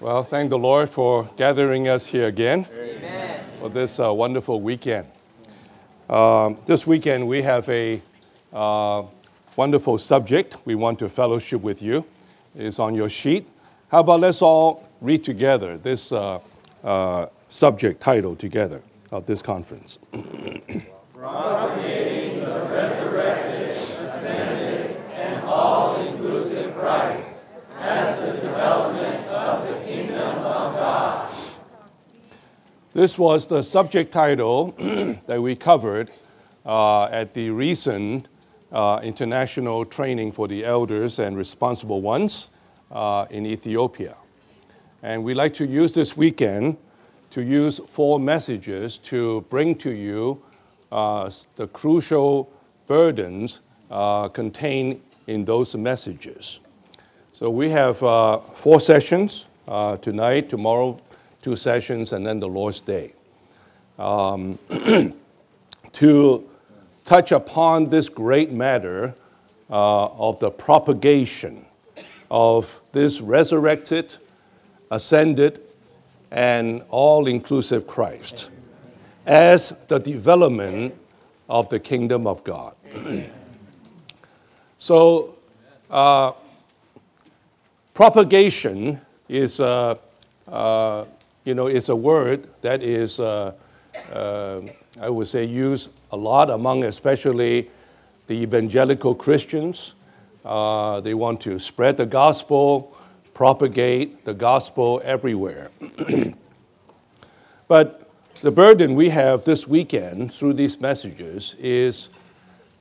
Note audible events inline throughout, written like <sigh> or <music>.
Well, thank the Lord for gathering us here again Amen. for this uh, wonderful weekend. Um, this weekend, we have a uh, wonderful subject we want to fellowship with you. It's on your sheet. How about let's all read together this uh, uh subject title together of this conference? <clears throat> Propagating the resurrected, ascended, and all inclusive Christ as the development of the kingdom of God. This was the subject title <clears throat> that we covered uh, at the recent uh, international training for the elders and responsible ones uh, in Ethiopia. And we like to use this weekend to use four messages to bring to you uh, the crucial burdens uh, contained in those messages. So we have uh, four sessions tonight, tomorrow, two sessions, and then the Lord's Day. Um, <clears throat> to touch upon this great matter uh, of the propagation of this resurrected, ascended, and all inclusive Christ as the development of the kingdom of God. <clears throat> so, uh, Propagation is, uh, uh, you know, is a word that is, uh, uh, I would say, used a lot among especially the evangelical Christians. Uh, they want to spread the gospel, propagate the gospel everywhere. <clears throat> but the burden we have this weekend through these messages is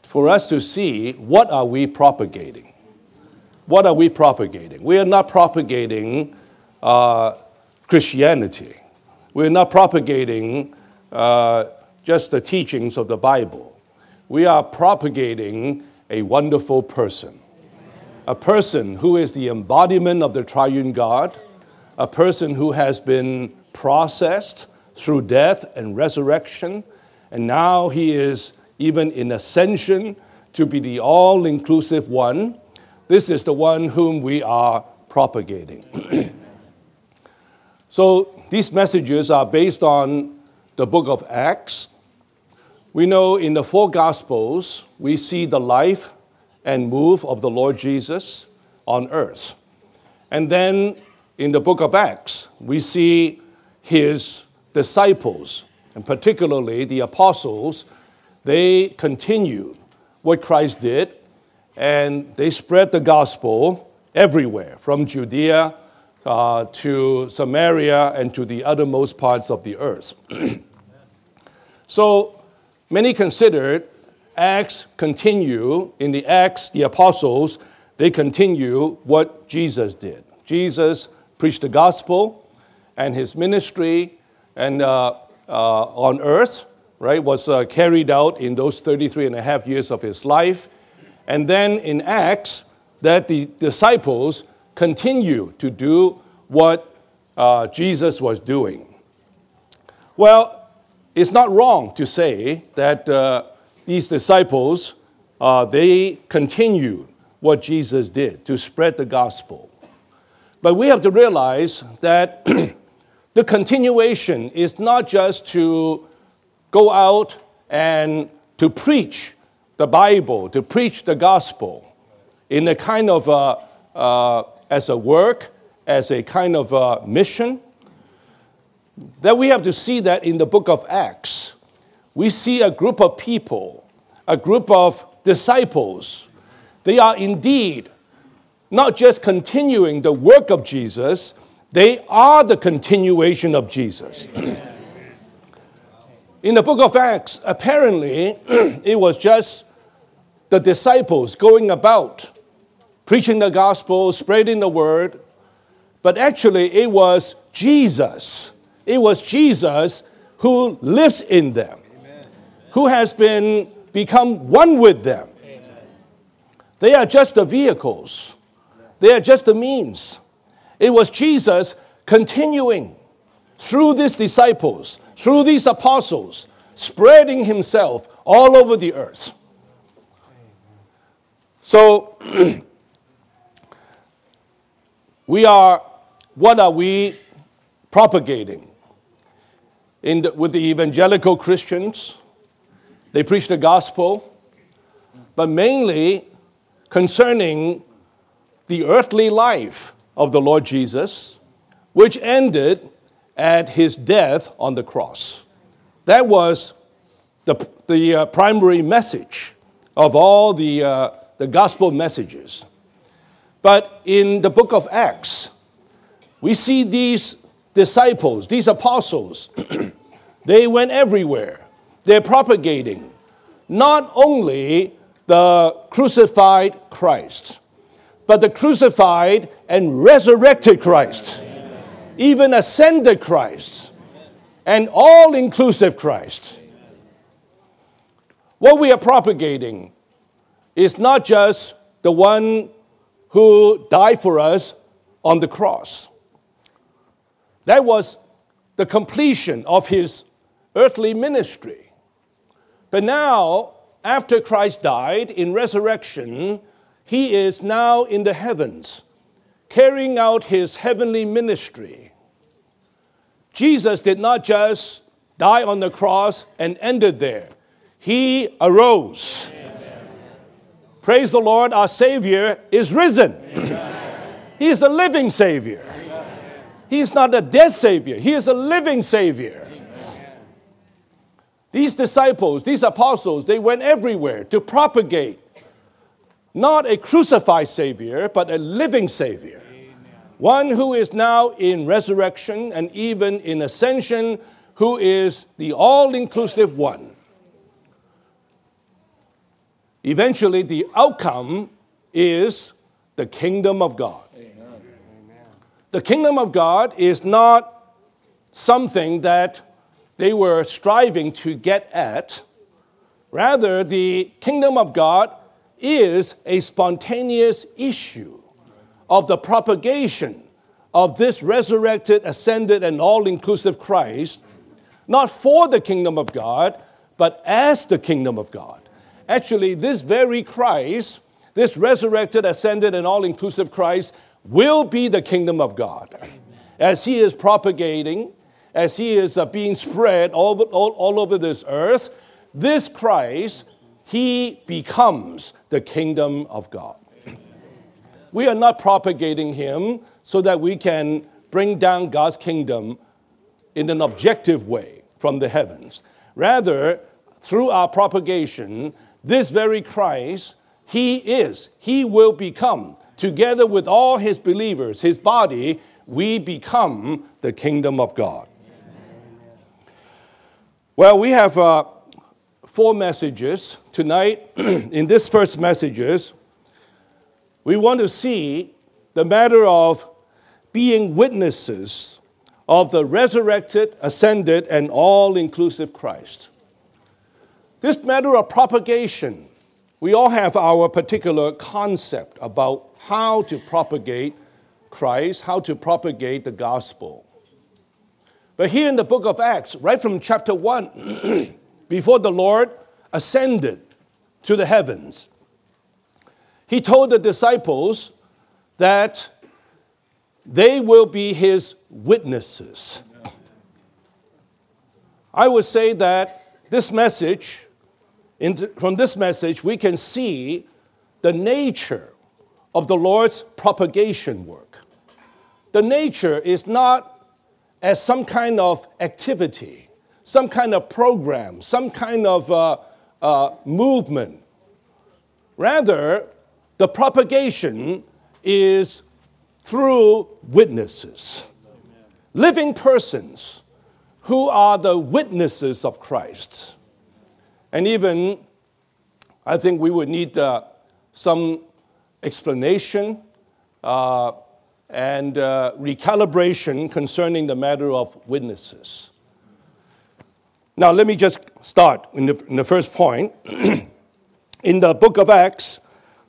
for us to see what are we propagating what are we propagating? We are not propagating uh, Christianity. We're not propagating uh, just the teachings of the Bible. We are propagating a wonderful person. A person who is the embodiment of the triune God, a person who has been processed through death and resurrection, and now he is even in ascension to be the all inclusive one this is the one whom we are propagating. <clears throat> so these messages are based on the book of Acts. We know in the four Gospels, we see the life and move of the Lord Jesus on earth. And then in the book of Acts, we see his disciples, and particularly the apostles, they continue what Christ did and they spread the gospel everywhere, from Judea uh, to Samaria and to the uttermost parts of the earth. <clears throat> so many considered Acts continue, in the Acts, the apostles, they continue what Jesus did. Jesus preached the gospel, and his ministry and uh, uh, on earth, right, was uh, carried out in those 33 and a half years of his life and then in Acts, that the disciples continue to do what uh, Jesus was doing. Well, it's not wrong to say that uh, these disciples, uh, they continue what Jesus did to spread the gospel. But we have to realize that <clears throat> the continuation is not just to go out and to preach the Bible, to preach the gospel in a kind of a, uh, as a work, as a kind of a mission, that we have to see that in the book of Acts. We see a group of people, a group of disciples. They are indeed not just continuing the work of Jesus, they are the continuation of Jesus. <clears throat> in the book of Acts, apparently, <clears throat> it was just the disciples going about preaching the gospel, spreading the word, but actually it was Jesus. It was Jesus who lives in them, Amen. who has been become one with them. Amen. They are just the vehicles. They are just the means. It was Jesus continuing through these disciples, through these apostles, spreading himself all over the earth. So, <clears throat> we are what are we propagating? In the, with the evangelical Christians, they preach the gospel, but mainly concerning the earthly life of the Lord Jesus, which ended at his death on the cross. That was the, the uh, primary message of all the, uh, the gospel messages. But in the book of Acts, we see these disciples, these apostles, <clears throat> they went everywhere. They're propagating not only the crucified Christ, but the crucified and resurrected Christ, even ascended Christ, and all inclusive Christ. What we are propagating is not just the one who died for us on the cross. That was the completion of his earthly ministry. But now, after Christ died in resurrection, he is now in the heavens, carrying out his heavenly ministry. Jesus did not just die on the cross and ended there, he arose. Amen. Praise the Lord, our Savior is risen. he is a living Savior. He is not a dead Savior, He is a living Savior. These disciples, these apostles, they went everywhere to propagate not a crucified Savior, but a living Savior. Amen. One who is now in resurrection and even in ascension, who is the all inclusive one. Eventually, the outcome is the kingdom of God. Amen. The kingdom of God is not something that they were striving to get at. Rather, the kingdom of God is a spontaneous issue of the propagation of this resurrected, ascended, and all inclusive Christ, not for the kingdom of God, but as the kingdom of God. Actually, this very Christ, this resurrected, ascended, and all inclusive Christ, will be the kingdom of God. As he is propagating as he is uh, being spread all, all, all over this earth, this Christ, he becomes the kingdom of God. We are not propagating him so that we can bring down God's kingdom in an objective way from the heavens. Rather, through our propagation, this very Christ, he is, he will become, together with all his believers, his body, we become the kingdom of God. Well, we have uh, four messages tonight. <clears throat> in this first messages, we want to see the matter of being witnesses of the resurrected, ascended, and all inclusive Christ. This matter of propagation, we all have our particular concept about how to propagate Christ, how to propagate the gospel. But here in the book of Acts, right from chapter 1, <clears throat> before the Lord ascended to the heavens, he told the disciples that they will be his witnesses. I would say that this message, from this message, we can see the nature of the Lord's propagation work. The nature is not as some kind of activity, some kind of program, some kind of uh, uh, movement. Rather, the propagation is through witnesses, living persons who are the witnesses of Christ. And even, I think we would need uh, some explanation. Uh, and uh, recalibration concerning the matter of witnesses. Now, let me just start in the, in the first point. <clears throat> in the book of Acts,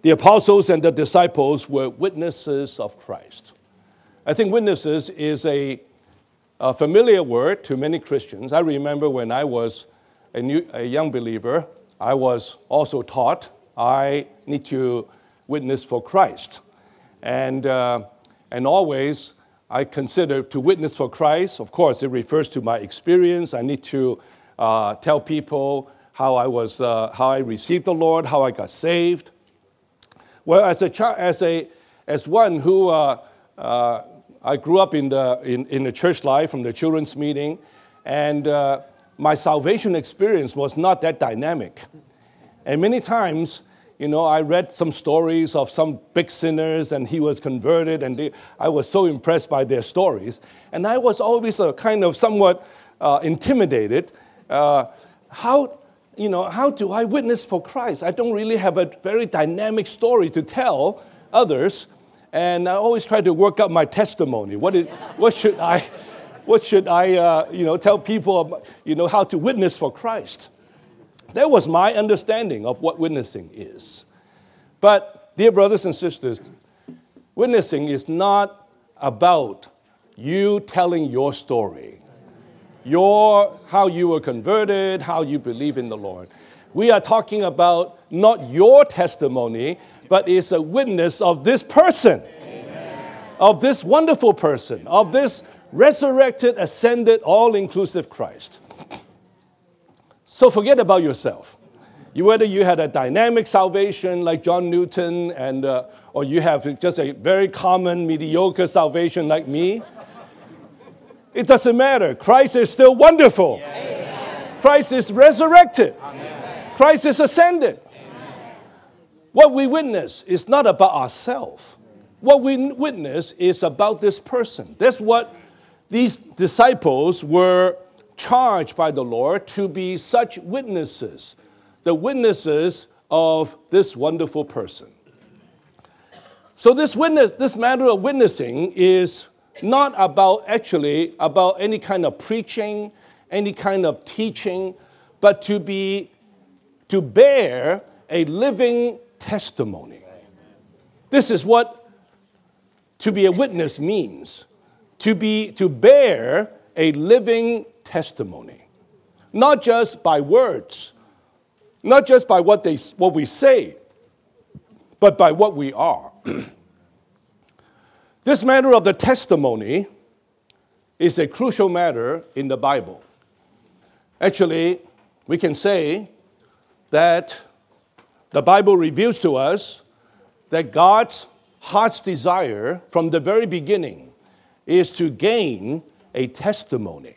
the apostles and the disciples were witnesses of Christ. I think witnesses is a, a familiar word to many Christians. I remember when I was a, new, a young believer, I was also taught I need to witness for Christ. And uh, and always I consider to witness for Christ, of course, it refers to my experience. I need to uh, tell people how I was, uh, how I received the Lord, how I got saved. Well, as a child, as a, as one who uh, uh, I grew up in the in, in the church life from the children's meeting, and uh, my salvation experience was not that dynamic. And many times, you know, I read some stories of some big sinners and he was converted, and they, I was so impressed by their stories. And I was always a kind of somewhat uh, intimidated. Uh, how, you know, how do I witness for Christ? I don't really have a very dynamic story to tell others. And I always try to work out my testimony. What, is, what should I, what should I uh, you know, tell people you know, how to witness for Christ? That was my understanding of what witnessing is. But, dear brothers and sisters, witnessing is not about you telling your story, your, how you were converted, how you believe in the Lord. We are talking about not your testimony, but it's a witness of this person, Amen. of this wonderful person, of this resurrected, ascended, all inclusive Christ. So forget about yourself. You, whether you had a dynamic salvation like John Newton, and, uh, or you have just a very common, mediocre salvation like me, it doesn't matter. Christ is still wonderful. Amen. Christ is resurrected. Amen. Christ is ascended. Amen. What we witness is not about ourselves. What we witness is about this person. That's what these disciples were charged by the Lord to be such witnesses, the witnesses of this wonderful person. So this witness, this matter of witnessing is not about actually about any kind of preaching, any kind of teaching, but to be to bear a living testimony. This is what to be a witness means. To be to bear a living testimony. Not just by words, not just by what, they, what we say, but by what we are. <clears throat> this matter of the testimony is a crucial matter in the Bible. Actually, we can say that the Bible reveals to us that God's heart's desire from the very beginning is to gain a testimony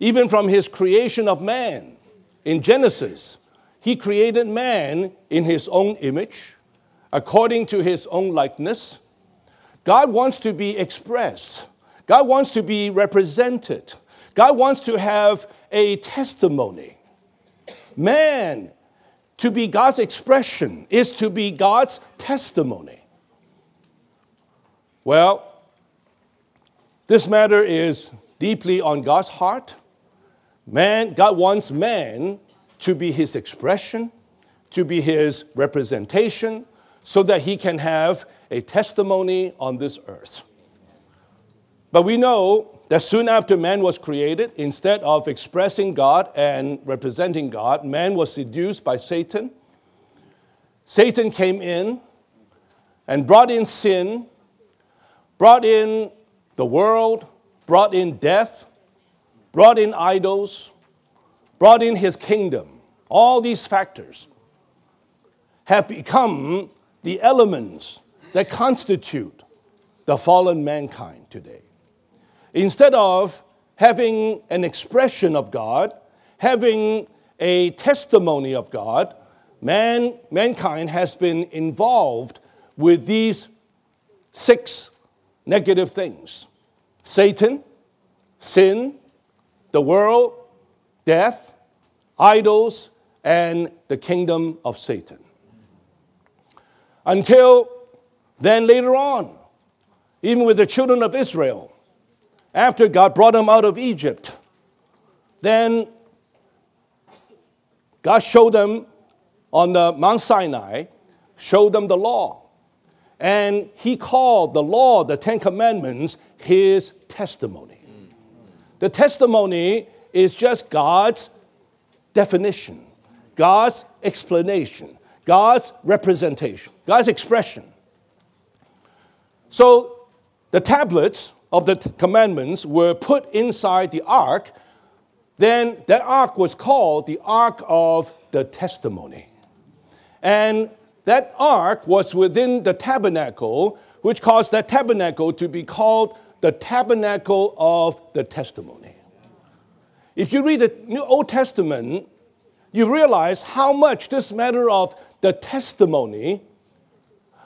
even from his creation of man in Genesis. He created man in his own image, according to his own likeness. God wants to be expressed, God wants to be represented, God wants to have a testimony. Man, to be God's expression, is to be God's testimony. Well, this matter is deeply on God's heart. Man, God wants man to be his expression, to be his representation, so that he can have a testimony on this earth. But we know that soon after man was created, instead of expressing God and representing God, man was seduced by Satan. Satan came in and brought in sin, brought in the world, brought in death, brought in idols, brought in his kingdom. All these factors have become the elements that constitute the fallen mankind today. Instead of having an expression of God, having a testimony of God, man, mankind has been involved with these six negative things Satan, sin, the world, death, idols, and the kingdom of Satan. Until then, later on, even with the children of Israel, after God brought them out of Egypt, then God showed them on the Mount Sinai, showed them the law. And he called the law, the Ten Commandments, his testimony. The testimony is just God's definition, God's explanation, God's representation, God's expression. So the tablets of the commandments were put inside the ark, then that ark was called the Ark of the Testimony. And that ark was within the tabernacle, which caused that tabernacle to be called the tabernacle of the testimony. If you read the New Old Testament, you realize how much this matter of the testimony,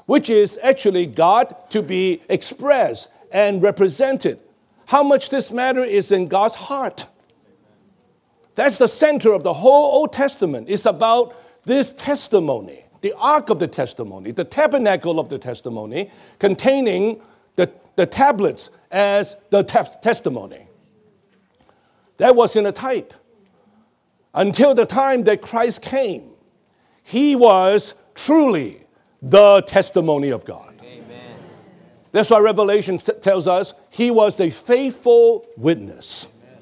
which is actually God to be expressed and represented, how much this matter is in God's heart. That's the center of the whole Old Testament. It's about this testimony, the ark of the testimony, the tabernacle of the testimony, containing the, the tablets as the te- testimony. That was in a type. Until the time that Christ came, he was truly the testimony of God. Amen. That's why Revelation t- tells us he was a faithful witness. Amen.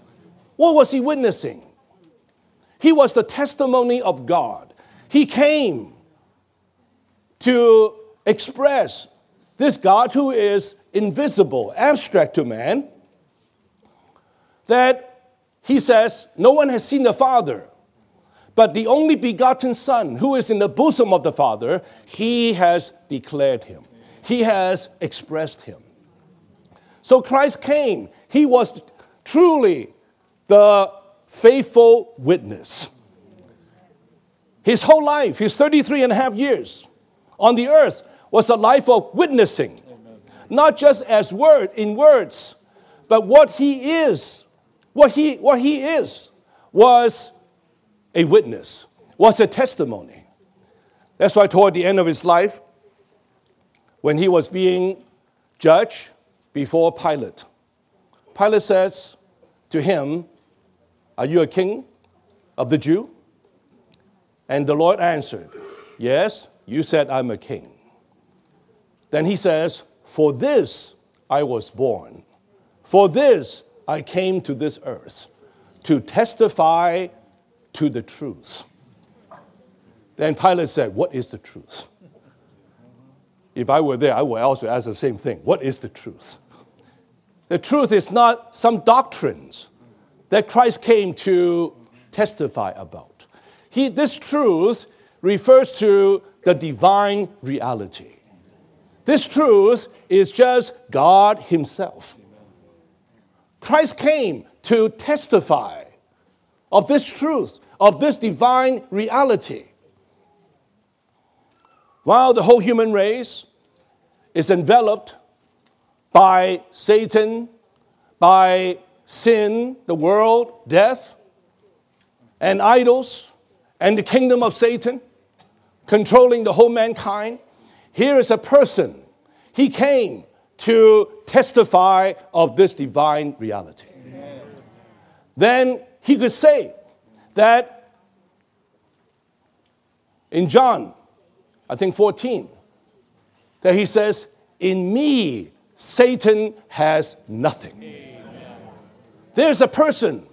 What was he witnessing? He was the testimony of God. He came to express this God who is invisible, abstract to man, that he says, No one has seen the Father, but the only begotten Son, who is in the bosom of the Father, he has declared him. He has expressed him. So Christ came. He was truly the faithful witness. His whole life, his 33 and a half years on the earth, was a life of witnessing not just as word in words, but what he is, what he, what he is, was a witness, was a testimony. That's why toward the end of his life, when he was being judged before Pilate, Pilate says to him, Are you a king of the Jew? And the Lord answered, Yes, you said I'm a king. Then he says, for this I was born. For this I came to this earth, to testify to the truth. Then Pilate said, What is the truth? If I were there, I would also ask the same thing What is the truth? The truth is not some doctrines that Christ came to testify about. He, this truth refers to the divine reality. This truth is just God Himself. Christ came to testify of this truth, of this divine reality. While the whole human race is enveloped by Satan, by sin, the world, death, and idols, and the kingdom of Satan controlling the whole mankind, here is a person. He came to testify of this divine reality. Amen. Then he could say that in John, I think 14, that he says, In me, Satan has nothing. Amen. There's a person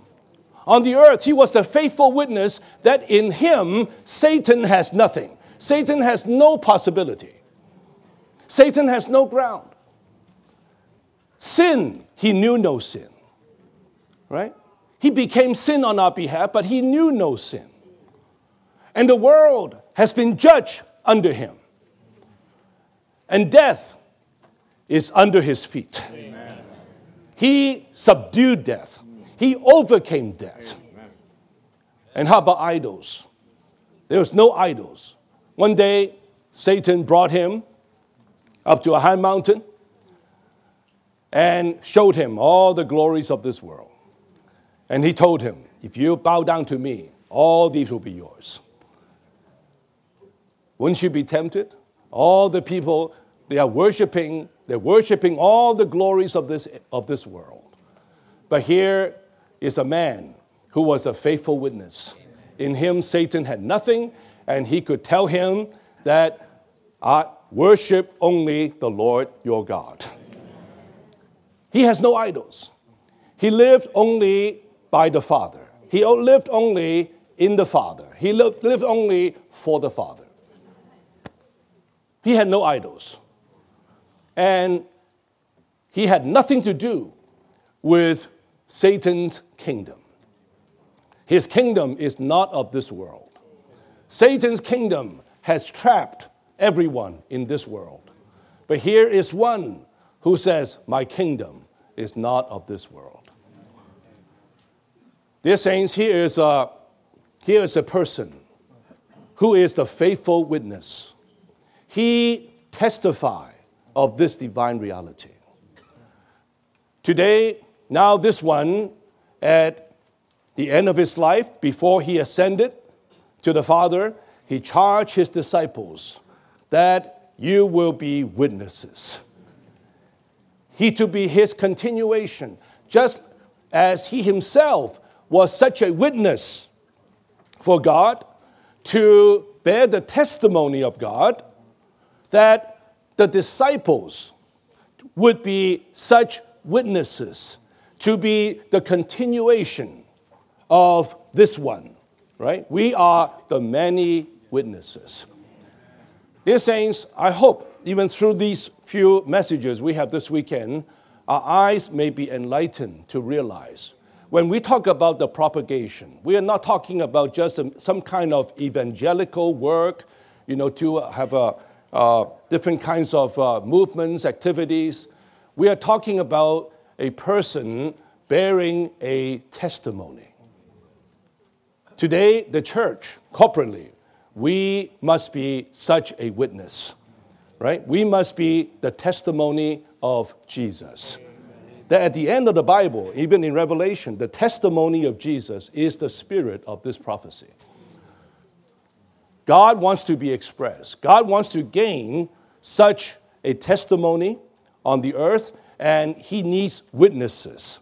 on the earth, he was the faithful witness that in him, Satan has nothing. Satan has no possibility. Satan has no ground. Sin, he knew no sin. Right? He became sin on our behalf, but he knew no sin. And the world has been judged under him. And death is under his feet. Amen. He subdued death, he overcame death. Amen. And how about idols? There was no idols. One day, Satan brought him up to a high mountain and showed him all the glories of this world. And he told him, If you bow down to me, all these will be yours. Wouldn't you be tempted? All the people, they are worshiping, they're worshiping all the glories of this, of this world. But here is a man who was a faithful witness. In him, Satan had nothing, and he could tell him that I, Worship only the Lord your God. He has no idols. He lived only by the Father. He lived only in the Father. He lived, only for the Father. He had no idols. And he had nothing to do with Satan's kingdom. His kingdom is not of this world. Satan's kingdom has trapped everyone in this world. But here is one who says, My kingdom is not of this world. Dear saints, here is a, here is a person who is the faithful witness. He testifies of this divine reality. Today, now this one, at the end of his life, before he ascended to the Father, he charged his disciples that you will be witnesses. He to be his continuation, just as he himself was such a witness for God to bear the testimony of God that the disciples would be such witnesses to be the continuation of this one, right? We are the many witnesses. Dear Saints, I hope even through these few messages we have this weekend, our eyes may be enlightened to realize when we talk about the propagation, we are not talking about just some kind of evangelical work, you know, to have a, uh, different kinds of uh, movements, activities. We are talking about a person bearing a testimony. Today, the church, corporately, we must be such a witness, right? We must be the testimony of Jesus. That at the end of the Bible, even in Revelation, the testimony of Jesus is the spirit of this prophecy. God wants to be expressed. God wants to gain such a testimony on the earth, and He needs witnesses.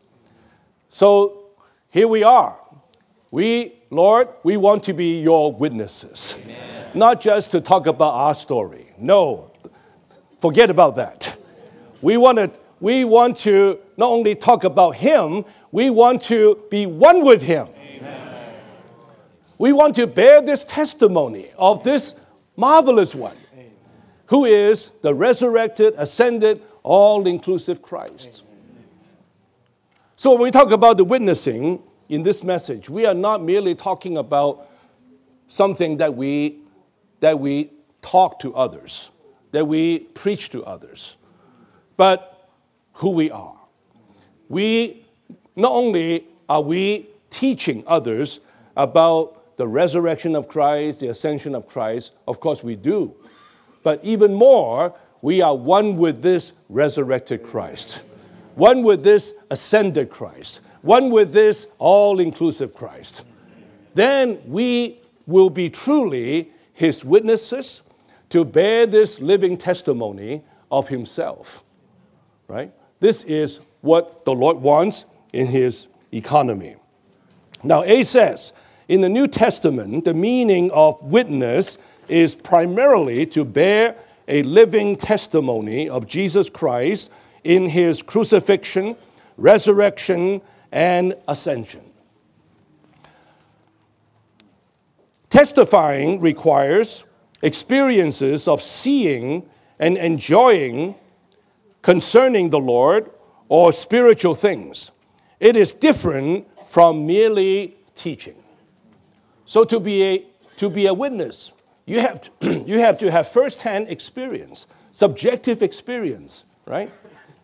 So here we are. We, Lord, we want to be your witnesses. Amen. Not just to talk about our story. No, forget about that. We want to, we want to not only talk about Him, we want to be one with Him. Amen. We want to bear this testimony of this marvelous one who is the resurrected, ascended, all inclusive Christ. So when we talk about the witnessing in this message, we are not merely talking about something that we, that we talk to others, that we preach to others, but who we are. We not only are we teaching others about the resurrection of Christ, the ascension of Christ, of course we do. But even more, we are one with this resurrected Christ, one with this ascended Christ, one with this all inclusive Christ. Then we will be truly his witnesses to bear this living testimony of himself. Right? This is what the Lord wants in his economy. Now, A says, in the New Testament, the meaning of witness is primarily to bear a living testimony of Jesus Christ in his crucifixion, resurrection, and ascension. Testifying requires experiences of seeing and enjoying concerning the Lord or spiritual things. It is different from merely teaching. So, to be a, to be a witness, you have to, <clears throat> you have, to have firsthand experience, subjective experience, right?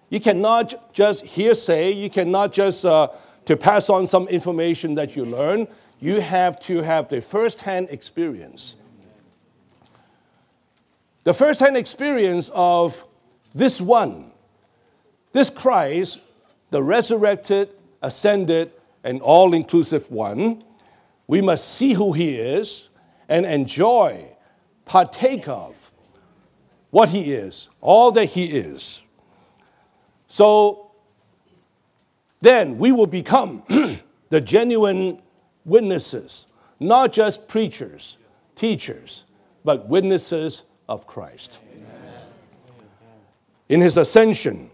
You cannot just hearsay, you cannot just uh, to pass on some information that you learn. You have to have the firsthand experience. The firsthand experience of this one, this Christ, the resurrected, ascended, and all inclusive one, we must see who he is and enjoy, partake of what he is, all that he is. So then we will become <clears throat> the genuine witnesses, not just preachers, teachers, but witnesses of Christ. In his ascension,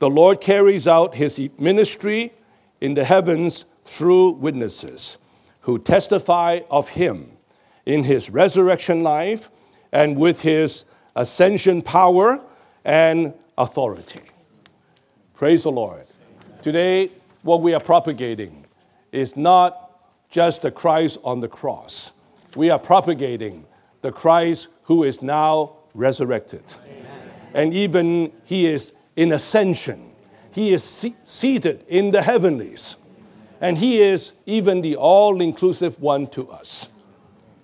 the Lord carries out his ministry in the heavens through witnesses who testify of him in his resurrection life and with his ascension power and authority. Praise the Lord. Today, what we are propagating is not just the Christ on the cross. We are propagating the Christ who is now resurrected. Amen. And even he is in ascension. He is se- seated in the heavenlies. And he is even the all inclusive one to us.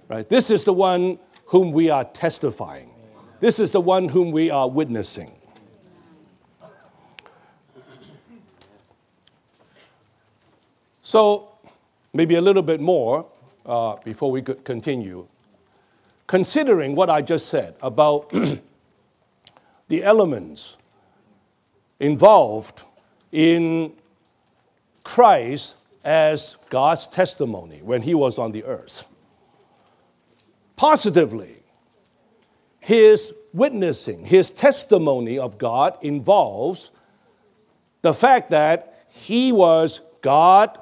Right? This is the one whom we are testifying. This is the one whom we are witnessing. So, maybe a little bit more uh, before we could continue. Considering what I just said about <clears throat> the elements involved in Christ as God's testimony when he was on the earth. Positively, his witnessing, his testimony of God involves the fact that he was God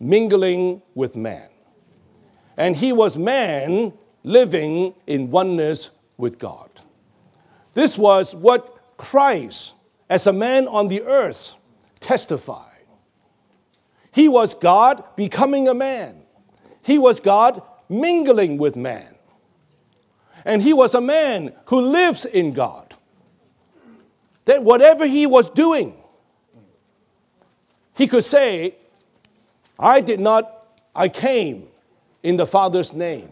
mingling with man. And he was man living in oneness with God. This was what Christ, as a man on the earth, testified. He was God becoming a man. He was God mingling with man. And he was a man who lives in God. That whatever he was doing, he could say, I did not, I came in the Father's name.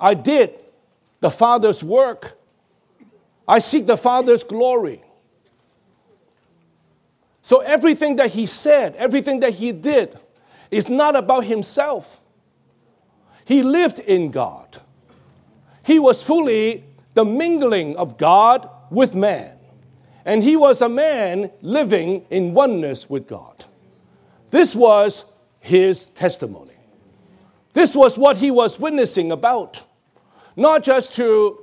I did the Father's work. I seek the Father's glory. So everything that he said, everything that he did, is not about himself. He lived in God. He was fully the mingling of God with man. And he was a man living in oneness with God. This was his testimony. This was what he was witnessing about. Not just to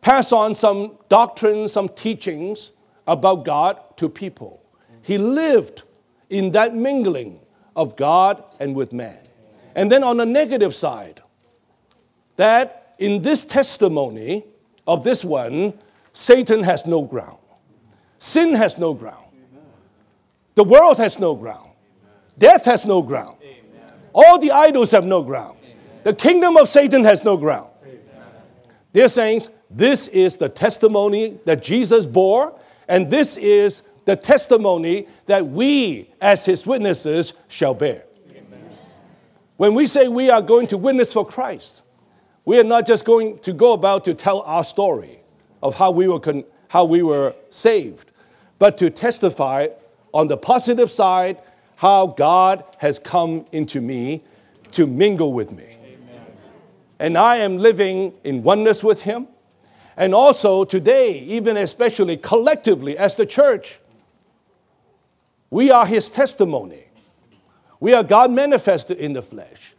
pass on some doctrines, some teachings about God to people. He lived in that mingling of God and with man. And then on the negative side, that in this testimony of this one, Satan has no ground. Sin has no ground. The world has no ground. Death has no ground. All the idols have no ground. The kingdom of Satan has no ground. Dear saints, this is the testimony that Jesus bore, and this is the testimony that we, as his witnesses, shall bear. When we say we are going to witness for Christ, we are not just going to go about to tell our story of how we were, con- how we were saved, but to testify on the positive side how God has come into me to mingle with me. And I am living in oneness with Him. And also today, even especially collectively as the church, we are His testimony. We are God manifested in the flesh.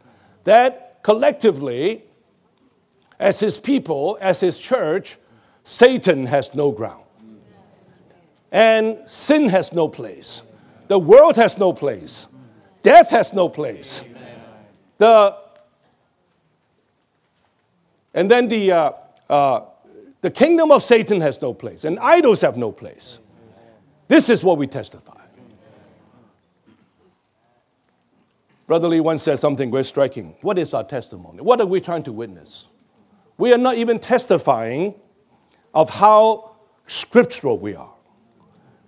That collectively, as His people, as His church, Satan has no ground. And sin has no place. The world has no place. Death has no place. The, and then the, uh, uh, the kingdom of Satan has no place, and idols have no place. This is what we testify. Brother Lee once said something very striking. What is our testimony? What are we trying to witness? We are not even testifying of how scriptural we are.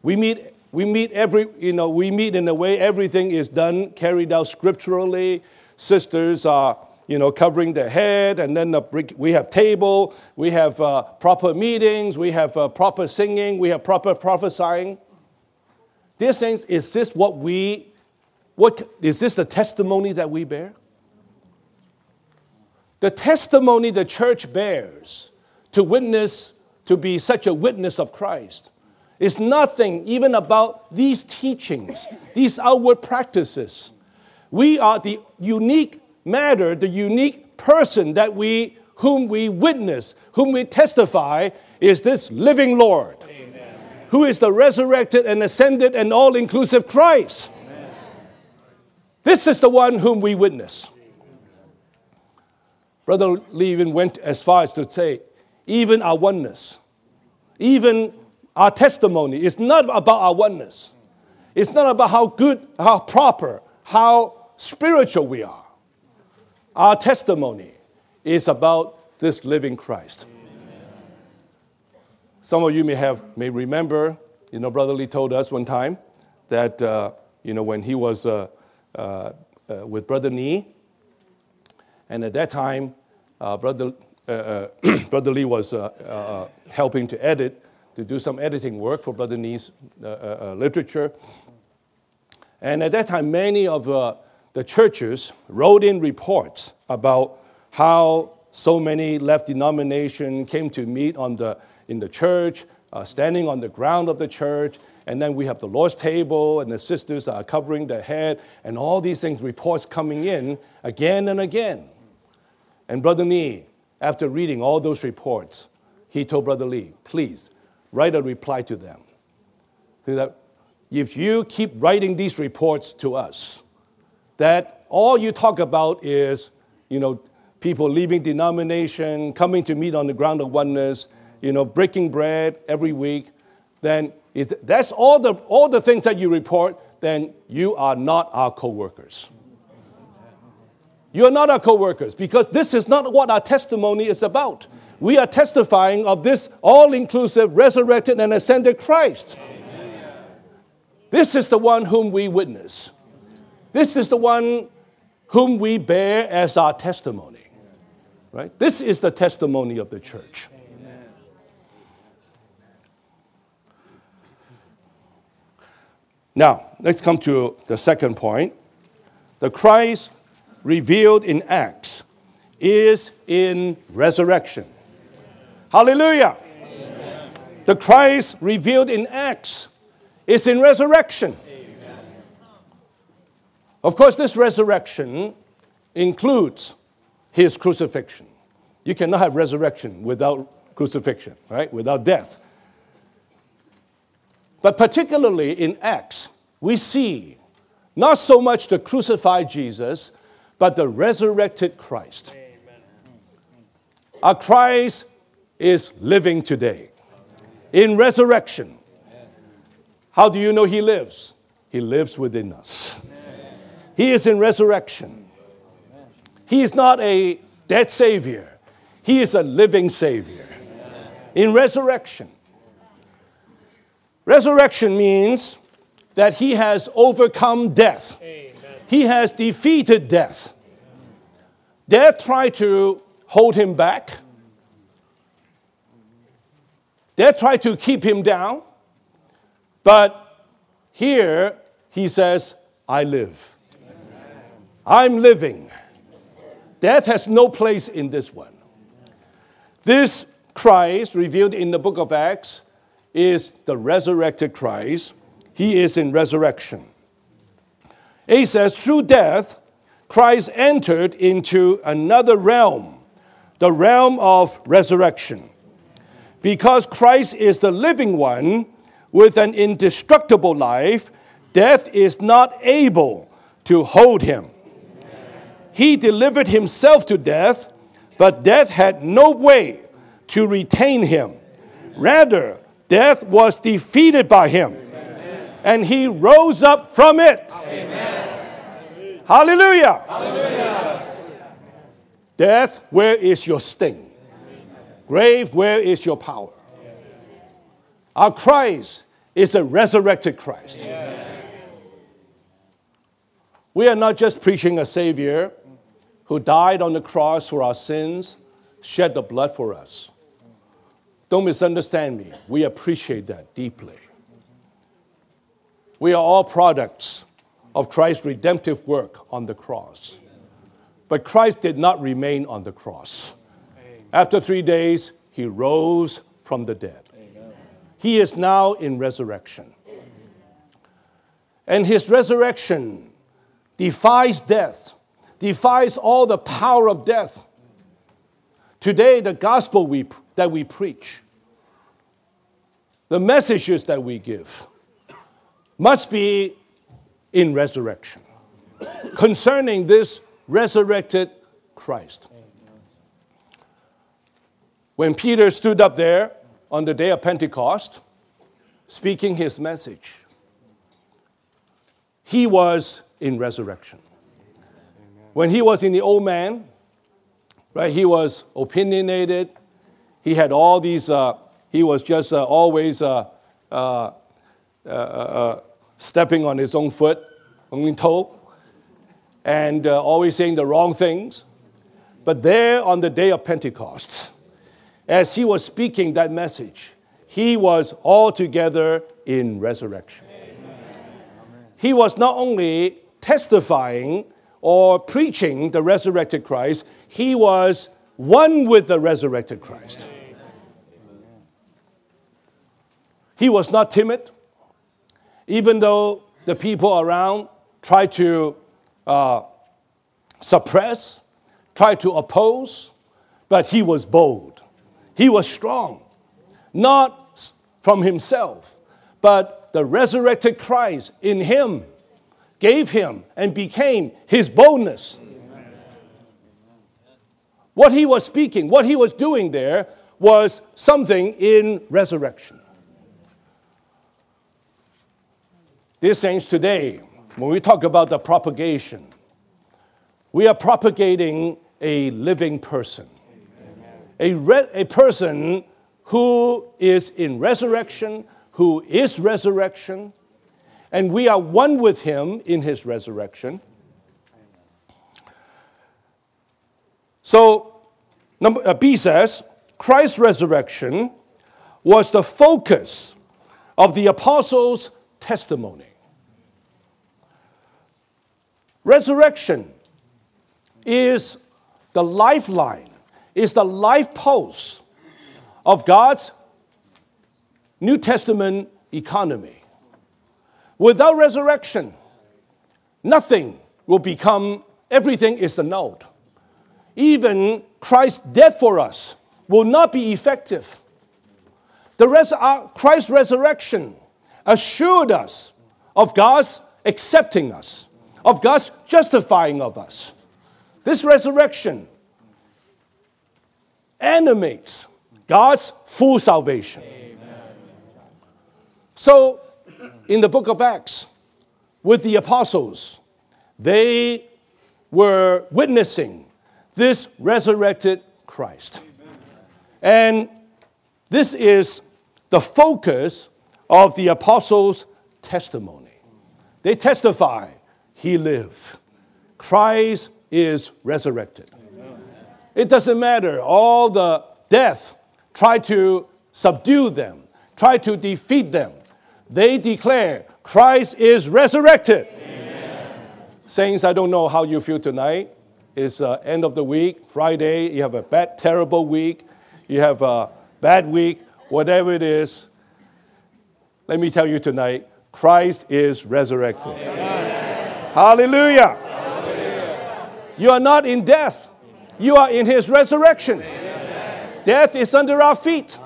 We meet we meet every, you know, we meet in a way everything is done, carried out scripturally. Sisters are, you know, covering their head, and then the, we have table, we have uh, proper meetings, we have uh, proper singing, we have proper prophesying. Dear saints, is this what we, what, is this the testimony that we bear? The testimony the church bears to witness, to be such a witness of Christ is nothing even about these teachings, these outward practices. We are the unique matter, the unique person that we whom we witness, whom we testify is this living Lord. Amen. Who is the resurrected and ascended and all inclusive Christ. Amen. This is the one whom we witness. Brother Lee even went as far as to say, even our oneness, even our testimony is not about our oneness. It's not about how good, how proper, how spiritual we are. Our testimony is about this living Christ. Some of you may have may remember, you know, Brother Lee told us one time that uh, you know when he was uh, uh, uh with Brother Nee, and at that time, uh, Brother uh, <clears throat> Brother Lee was helping to edit, to do some editing work for Brother Nee's uh, uh, uh, literature. And at that time, many of the churches wrote in reports about how so many left denomination came to meet on the in the church, uh, standing on the ground of the church, and then we have the Lord's table, and the sisters are covering their head, and all these things, reports coming in again and again. And Brother Nee, after reading all those reports, he told Brother Lee, please write a reply to them. So that if you keep writing these reports to us, that all you talk about is, you know, people leaving denomination, coming to meet on the ground of oneness, you know, breaking bread every week, then is, that's all the, all the things that you report, then you are not our co-workers. You are not our co-workers because this is not what our testimony is about. We are testifying of this all-inclusive, resurrected, and ascended Christ. Amen. This is the one whom we witness. This is the one whom we bear as our testimony. Right? This is the testimony of the church. Now, let's come to the second point. The Christ revealed in Acts is in resurrection. Hallelujah. Amen. The Christ revealed in Acts is in resurrection. Amen. Of course, this resurrection includes his crucifixion. You cannot have resurrection without crucifixion, right? Without death. But particularly in Acts, we see not so much the crucified Jesus, but the resurrected Christ. Amen. Our Christ is living today in resurrection. How do you know He lives? He lives within us. He is in resurrection. He is not a dead Savior, He is a living Savior in resurrection. Resurrection means that he has overcome death. He has defeated death. Death tried to hold him back. Death tried to keep him down. But here he says, I live. I'm living. Death has no place in this one. This Christ, revealed in the book of Acts, is the resurrected Christ. He is in resurrection. He says, through death, Christ entered into another realm, the realm of resurrection. Because Christ is the living one with an indestructible life, death is not able to hold him. He delivered himself to death, but death had no way to retain him. Rather, Death was defeated by him. Amen. And he rose up from it. Amen. Hallelujah. Hallelujah. Death, where is your sting? Grave, where is your power? Our Christ is a resurrected Christ. We are not just preaching a Savior who died on the cross for our sins, shed the blood for us. Don't misunderstand me. We appreciate that deeply. We are all products of Christ's redemptive work on the cross. But Christ did not remain on the cross. After three days, he rose from the dead. He is now in resurrection. And his resurrection defies death, defies all the power of death. Today, the gospel we, that we preach, the messages that we give, must be in resurrection concerning this resurrected Christ. When Peter stood up there on the day of Pentecost, speaking his message, he was in resurrection. When he was in the old man, right, he was opinionated. He had all these, uh, he was just uh, always uh, uh, uh, uh stepping on his own foot, only toe, and always saying the wrong things. But there on the day of Pentecost, as he was speaking that message, he was altogether in resurrection. Amen. He was not only testifying or preaching the resurrected Christ, he was one with the resurrected Christ. He was not timid, even though the people around tried to uh, suppress, tried to oppose, but he was bold. He was strong, not from himself, but the resurrected Christ in him gave him and became his boldness. What he was speaking, what he was doing there was something in resurrection. Dear saints, today, when we talk about the propagation, we are propagating a living person, a, re- a person who is in resurrection, who is resurrection, and we are one with him in his resurrection. So, number, uh, B says, Christ's resurrection was the focus of the apostles' testimony. Resurrection is the lifeline, is the life post of God's New Testament economy. Without resurrection, nothing will become, everything is annulled. Even Christ's death for us will not be effective. The res- uh, Christ's resurrection assured us of God's accepting us, of God's justifying of us. This resurrection animates God's full salvation. So, in the book of Acts, with the apostles, they were witnessing this resurrected Christ. And this is the focus of the apostles' testimony. They testify, He lived. Christ is resurrected. It doesn't matter, all the death try to subdue them, try to defeat them they declare Christ is resurrected. Amen. Saints, I don't know how you feel tonight. It's uh, end of the week, Friday. You have a bad, terrible week. You have a bad week, whatever it is. Let me tell you tonight, Christ is resurrected. Amen. Hallelujah. Hallelujah. You are not in death. You are in his resurrection. Amen. Death is under our feet.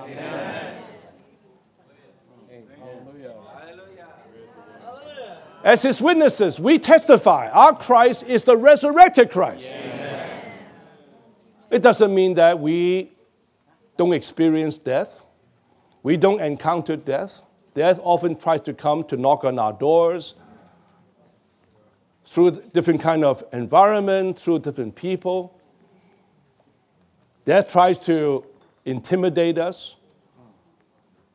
As his witnesses, we testify our Christ is the resurrected Christ. Amen. It doesn't mean that we don't experience death. We don't encounter death. Death often tries to come to knock on our doors through different kind of environment, through different people. Death tries to intimidate us.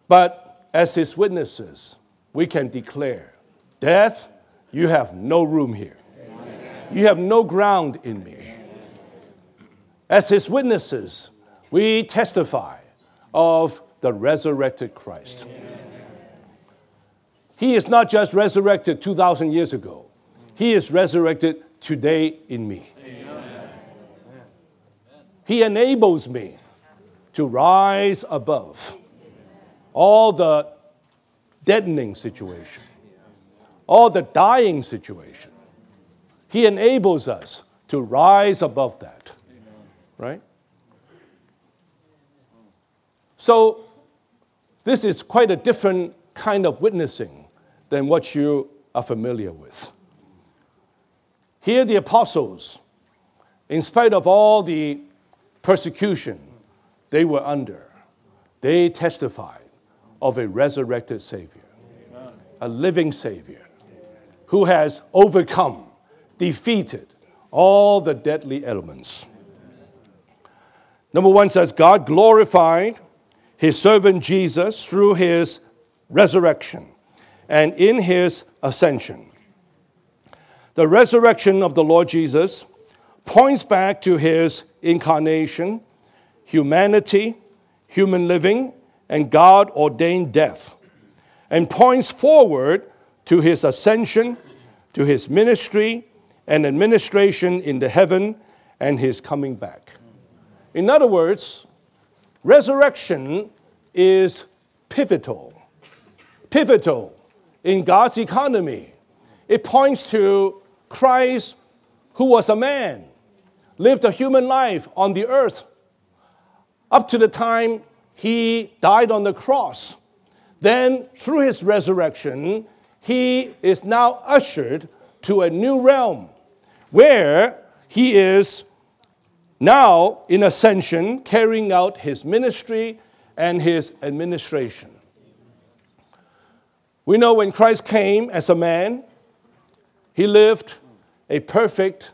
But as his witnesses, we can declare Death, you have no room here. You have no ground in me. As his witnesses, we testify of the resurrected Christ. He is not just resurrected 2,000 years ago, he is resurrected today in me. He enables me to rise above all the deadening situation all the dying situation. He enables us to rise above that. Right? So, this is quite a different kind of witnessing than what you are familiar with. Here, the apostles, in spite of all the persecution they were under, they testified of a resurrected Savior, a living Savior who has overcome, defeated all the deadly elements. Number one says, God glorified his servant Jesus through his resurrection and in his ascension. The resurrection of the Lord Jesus points back to his incarnation, humanity, human living, and God ordained death, and points forward to his ascension, to his ministry and administration in the heaven, and his coming back. In other words, resurrection is pivotal. Pivotal in God's economy. It points to Christ, who was a man, lived a human life on the earth up to the time he died on the cross. Then, through his resurrection, he is now ushered to a new realm where he is now in ascension, carrying out his ministry and his administration. We know when Christ came as a man, he lived a perfect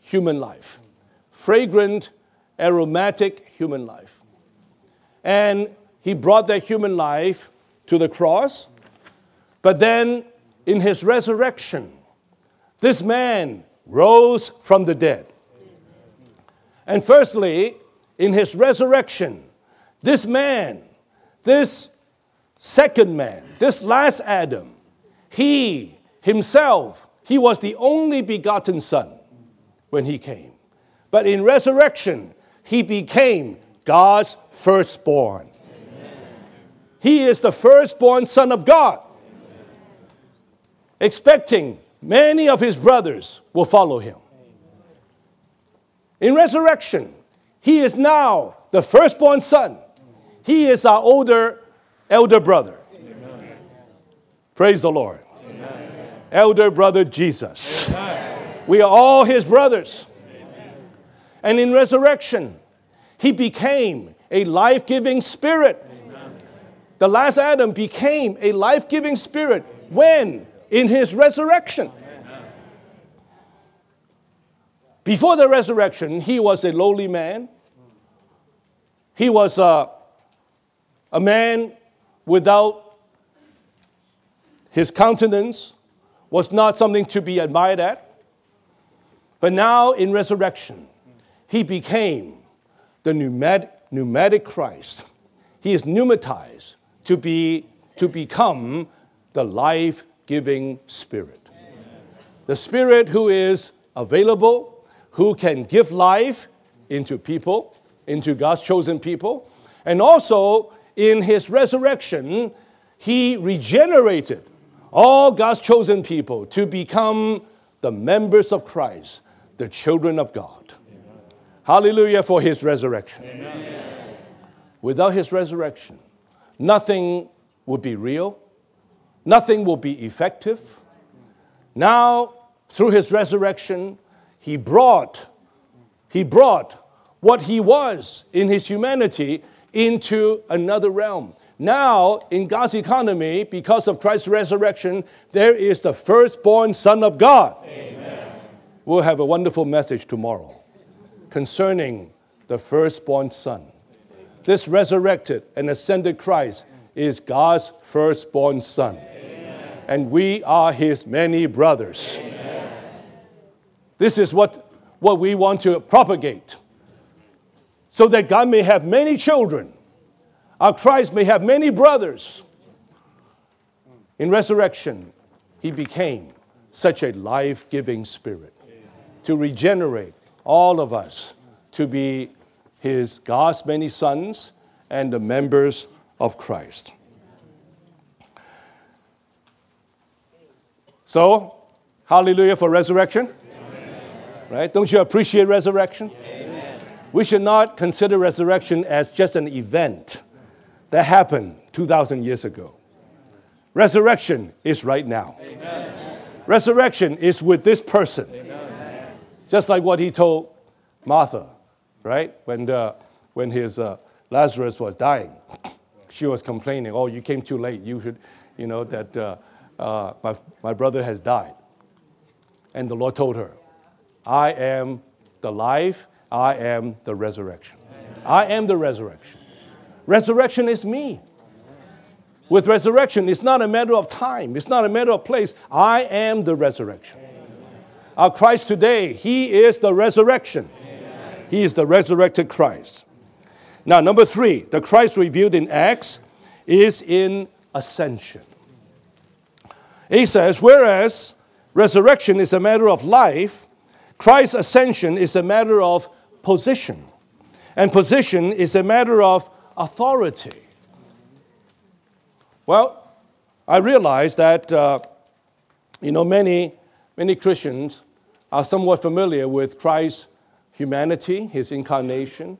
human life, fragrant, aromatic human life. And he brought that human life to the cross. But then in his resurrection, this man rose from the dead. And firstly, in his resurrection, this man, this second man, this last Adam, he himself, he was the only begotten son when he came. But in resurrection, he became God's firstborn. Amen. He is the firstborn son of God, expecting many of his brothers will follow him. In resurrection, he is now the firstborn son. He is our older elder brother. Amen. Praise the Lord. Amen. Elder brother Jesus. Amen. We are all his brothers. And in resurrection, he became a life giving spirit. The last Adam became a life giving spirit when? In his resurrection. Before the resurrection, he was a lowly man. He was a, a man without his countenance, was not something to be admired at. But now in resurrection, he became the pneumatic, Christ. He is pneumatized to, be, to become the life giving Spirit. The Spirit who is available who can give life into people, into God's chosen people. And also, in his resurrection, he regenerated all God's chosen people to become the members of Christ, the children of God. Hallelujah for his resurrection. Amen. Without his resurrection, nothing would be real, nothing will be effective. Now, through his resurrection, he brought, he brought what he was in his humanity into another realm. Now, in God's economy, because of Christ's resurrection, there is the firstborn Son of God. Amen. We'll have a wonderful message tomorrow concerning the firstborn Son. This resurrected and ascended Christ is God's firstborn Son. Amen. And we are his many brothers. Amen. This is what, what we want to propagate. So that God may have many children, our Christ may have many brothers. In resurrection, he became such a life giving spirit to regenerate all of us to be his God's many sons and the members of Christ. So, hallelujah for resurrection. Right? Don't you appreciate resurrection? Amen. We should not consider resurrection as just an event that happened 2,000 years ago. Resurrection is right now. Amen. Resurrection is with this person. Just like what he told Martha, right? When, the, when his uh, Lazarus was dying, she was complaining, Oh, you came too late. You should, you know, that uh, uh, my, my brother has died. And the Lord told her, I am the life, I am the resurrection. I am the resurrection. Resurrection is me. With resurrection, it's not a matter of time, it's not a matter of place. I am the resurrection. Our Christ today, He is the resurrection. He is the resurrected Christ. Now, number three, the Christ revealed in Acts is in ascension. He says, whereas resurrection is a matter of life, Christ's ascension is a matter of position. And position is a matter of authority. Well, I realize that, uh, you know, many, many Christians are somewhat familiar with Christ's humanity, his incarnation,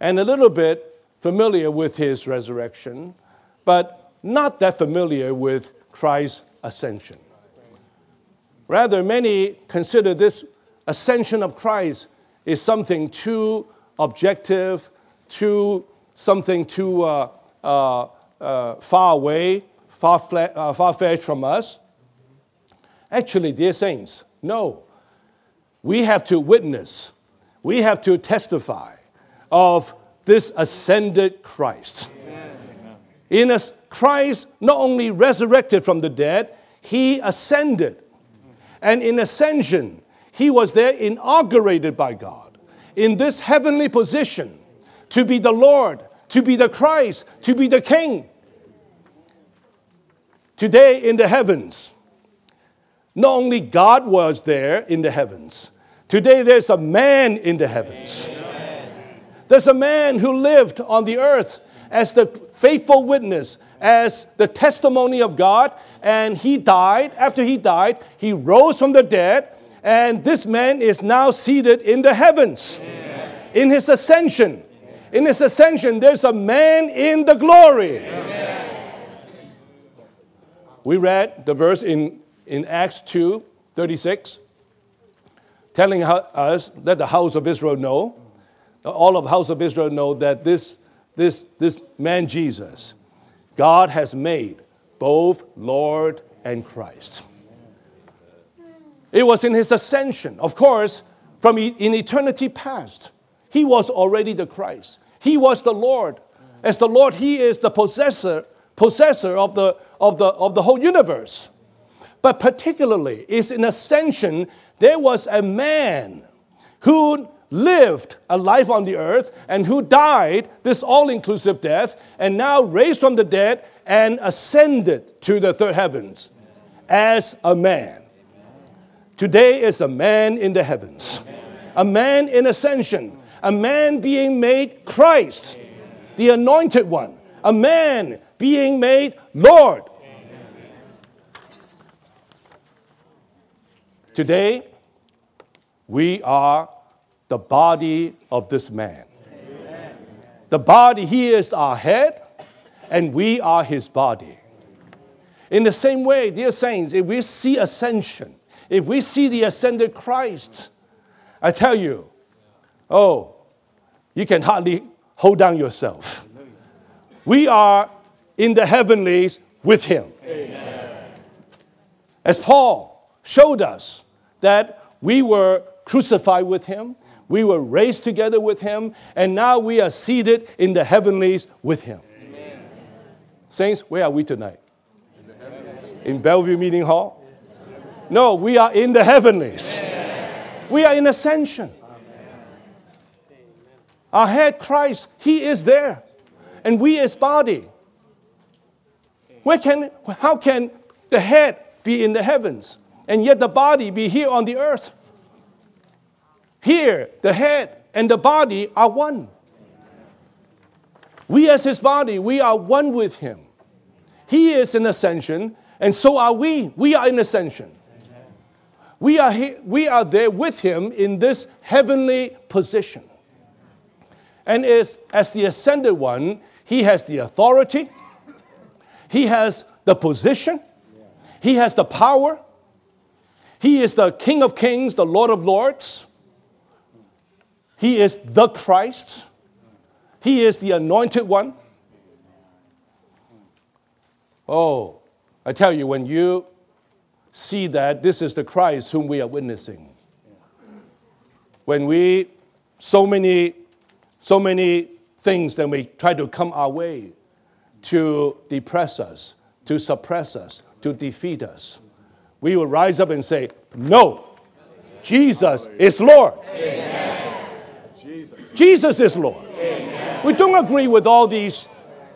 and a little bit familiar with his resurrection, but not that familiar with Christ's ascension. Rather, many consider this ascension of Christ is something too objective, too something too uh, uh, uh, far away, far, uh, far fetched from us. Actually, dear saints, no. We have to witness, we have to testify of this ascended Christ. In us, Christ not only resurrected from the dead, he ascended. And in ascension, he was there inaugurated by God in this heavenly position to be the Lord, to be the Christ, to be the King. Today in the heavens, not only God was there in the heavens, today there's a man in the heavens. Amen. There's a man who lived on the earth as the faithful witness, as the testimony of God, and he died. After he died, he rose from the dead, and this man is now seated in the heavens Amen. in his ascension. In his ascension, there's a man in the glory. Amen. We read the verse in, in Acts 2 36, telling us that the house of Israel know, all of house of Israel know that this, this, this man Jesus, God has made both Lord and Christ. It was in his ascension, of course, from in eternity past. He was already the Christ. He was the Lord. As the Lord, He is the possessor, possessor of the, of the, of the whole universe. But particularly, is in ascension, there was a man who lived a life on the earth and who died this all inclusive death and now raised from the dead and ascended to the third heavens as a man. Today is a man in the heavens, a man in ascension, a man being made Christ, the anointed one, a man being made Lord. Today, we are the body of this man. The body, he is our head, and we are his body. In the same way, dear saints, if we see ascension, if we see the ascended Christ, I tell you, oh, you can hardly hold down yourself. We are in the heavenlies with him. Amen. As Paul showed us that we were crucified with him, we were raised together with him, and now we are seated in the heavenlies with him. Amen. Saints, where are we tonight? In, in Bellevue Meeting Hall? No, we are in the heavenlies. Amen. We are in ascension. Our head, Christ, He is there. And we, as body, where can, how can the head be in the heavens and yet the body be here on the earth? Here, the head and the body are one. We, as his body, we are one with him. He is in ascension, and so are we. We are in ascension. We are, he, we are there with him in this heavenly position. And is, as the ascended one, he has the authority, he has the position, he has the power, he is the King of kings, the Lord of lords. He is the Christ. He is the anointed one. Oh, I tell you, when you see that this is the Christ whom we are witnessing. When we, so many, so many things that we try to come our way to depress us, to suppress us, to defeat us, we will rise up and say, No, Jesus is Lord. Jesus is Lord. We don't agree with all these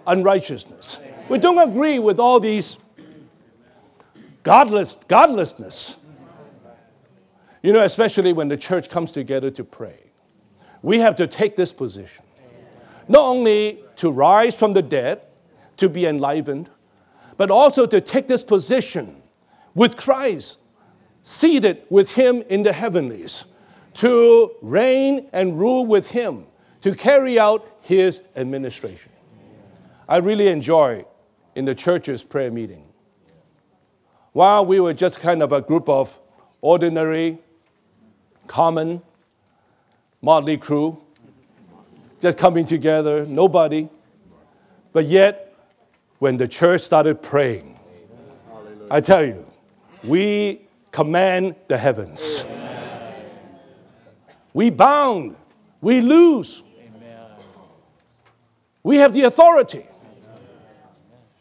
unrighteousness. We don't agree with all these godless, godlessness. You know, especially when the church comes together to pray, we have to take this position. Not only to rise from the dead, to be enlivened, but also to take this position with Christ, seated with Him in the heavenlies, to reign and rule with Him, to carry out His administration. I really enjoy in the church's prayer meeting. While we were just kind of a group of ordinary, common, motley crew, just coming together, nobody. But yet, when the church started praying, I tell you, we command the heavens. We bound, we lose. We have the authority.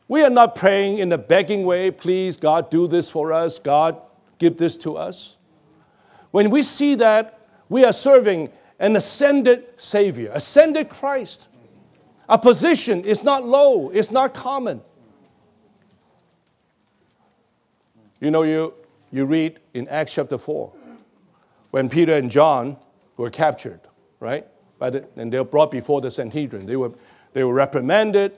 We are not praying in a begging way, please, God, do this for us, God, give this to us. When we see that, we are serving an ascended Savior, ascended Christ. Our position is not low, it's not common. You know, you, you read in Acts chapter 4 when Peter and John were captured, right? The, and they were brought before the Sanhedrin. They were, they were reprimanded,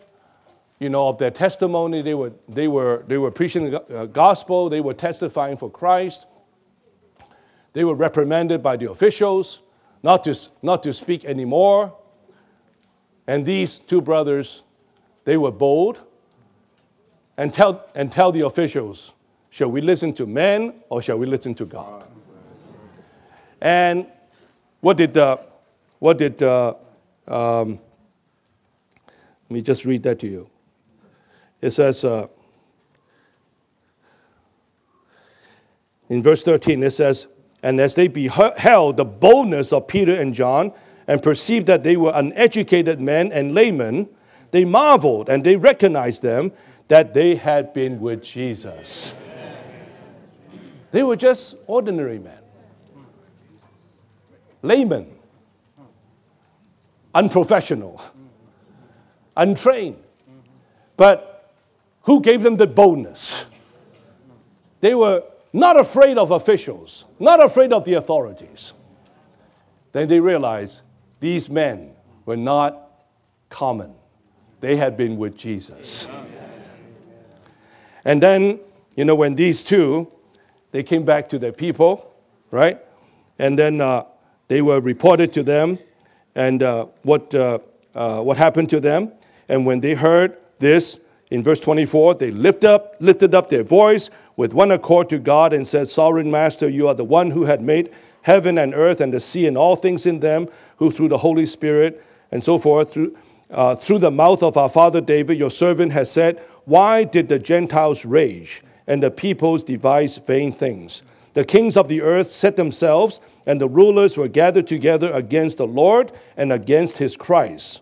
you know, of their testimony. They were, they were, they were preaching the uh, gospel, they were testifying for Christ. They were reprimanded by the officials not to, not to speak anymore. And these two brothers, they were bold and tell, and tell the officials, shall we listen to men or shall we listen to God? And what did, uh, what did uh, um, let me just read that to you. It says, uh, in verse 13, it says, And as they beheld the boldness of Peter and John and perceived that they were uneducated men and laymen, they marveled and they recognized them that they had been with Jesus. They were just ordinary men, laymen, unprofessional, untrained. But who gave them the boldness. They were not afraid of officials, not afraid of the authorities. Then they realized these men were not common. They had been with Jesus. And then, you know, when these two, they came back to their people, right? And then uh, they were reported to them and uh, what, uh, uh what happened to them. And when they heard this, in verse 24, they lift up, lifted up their voice with one accord to God and said, Sovereign Master, you are the one who had made heaven and earth and the sea and all things in them, who through the Holy Spirit and so forth, through, uh, through the mouth of our father David, your servant has said, Why did the Gentiles rage and the peoples devise vain things? The kings of the earth set themselves, and the rulers were gathered together against the Lord and against his Christ.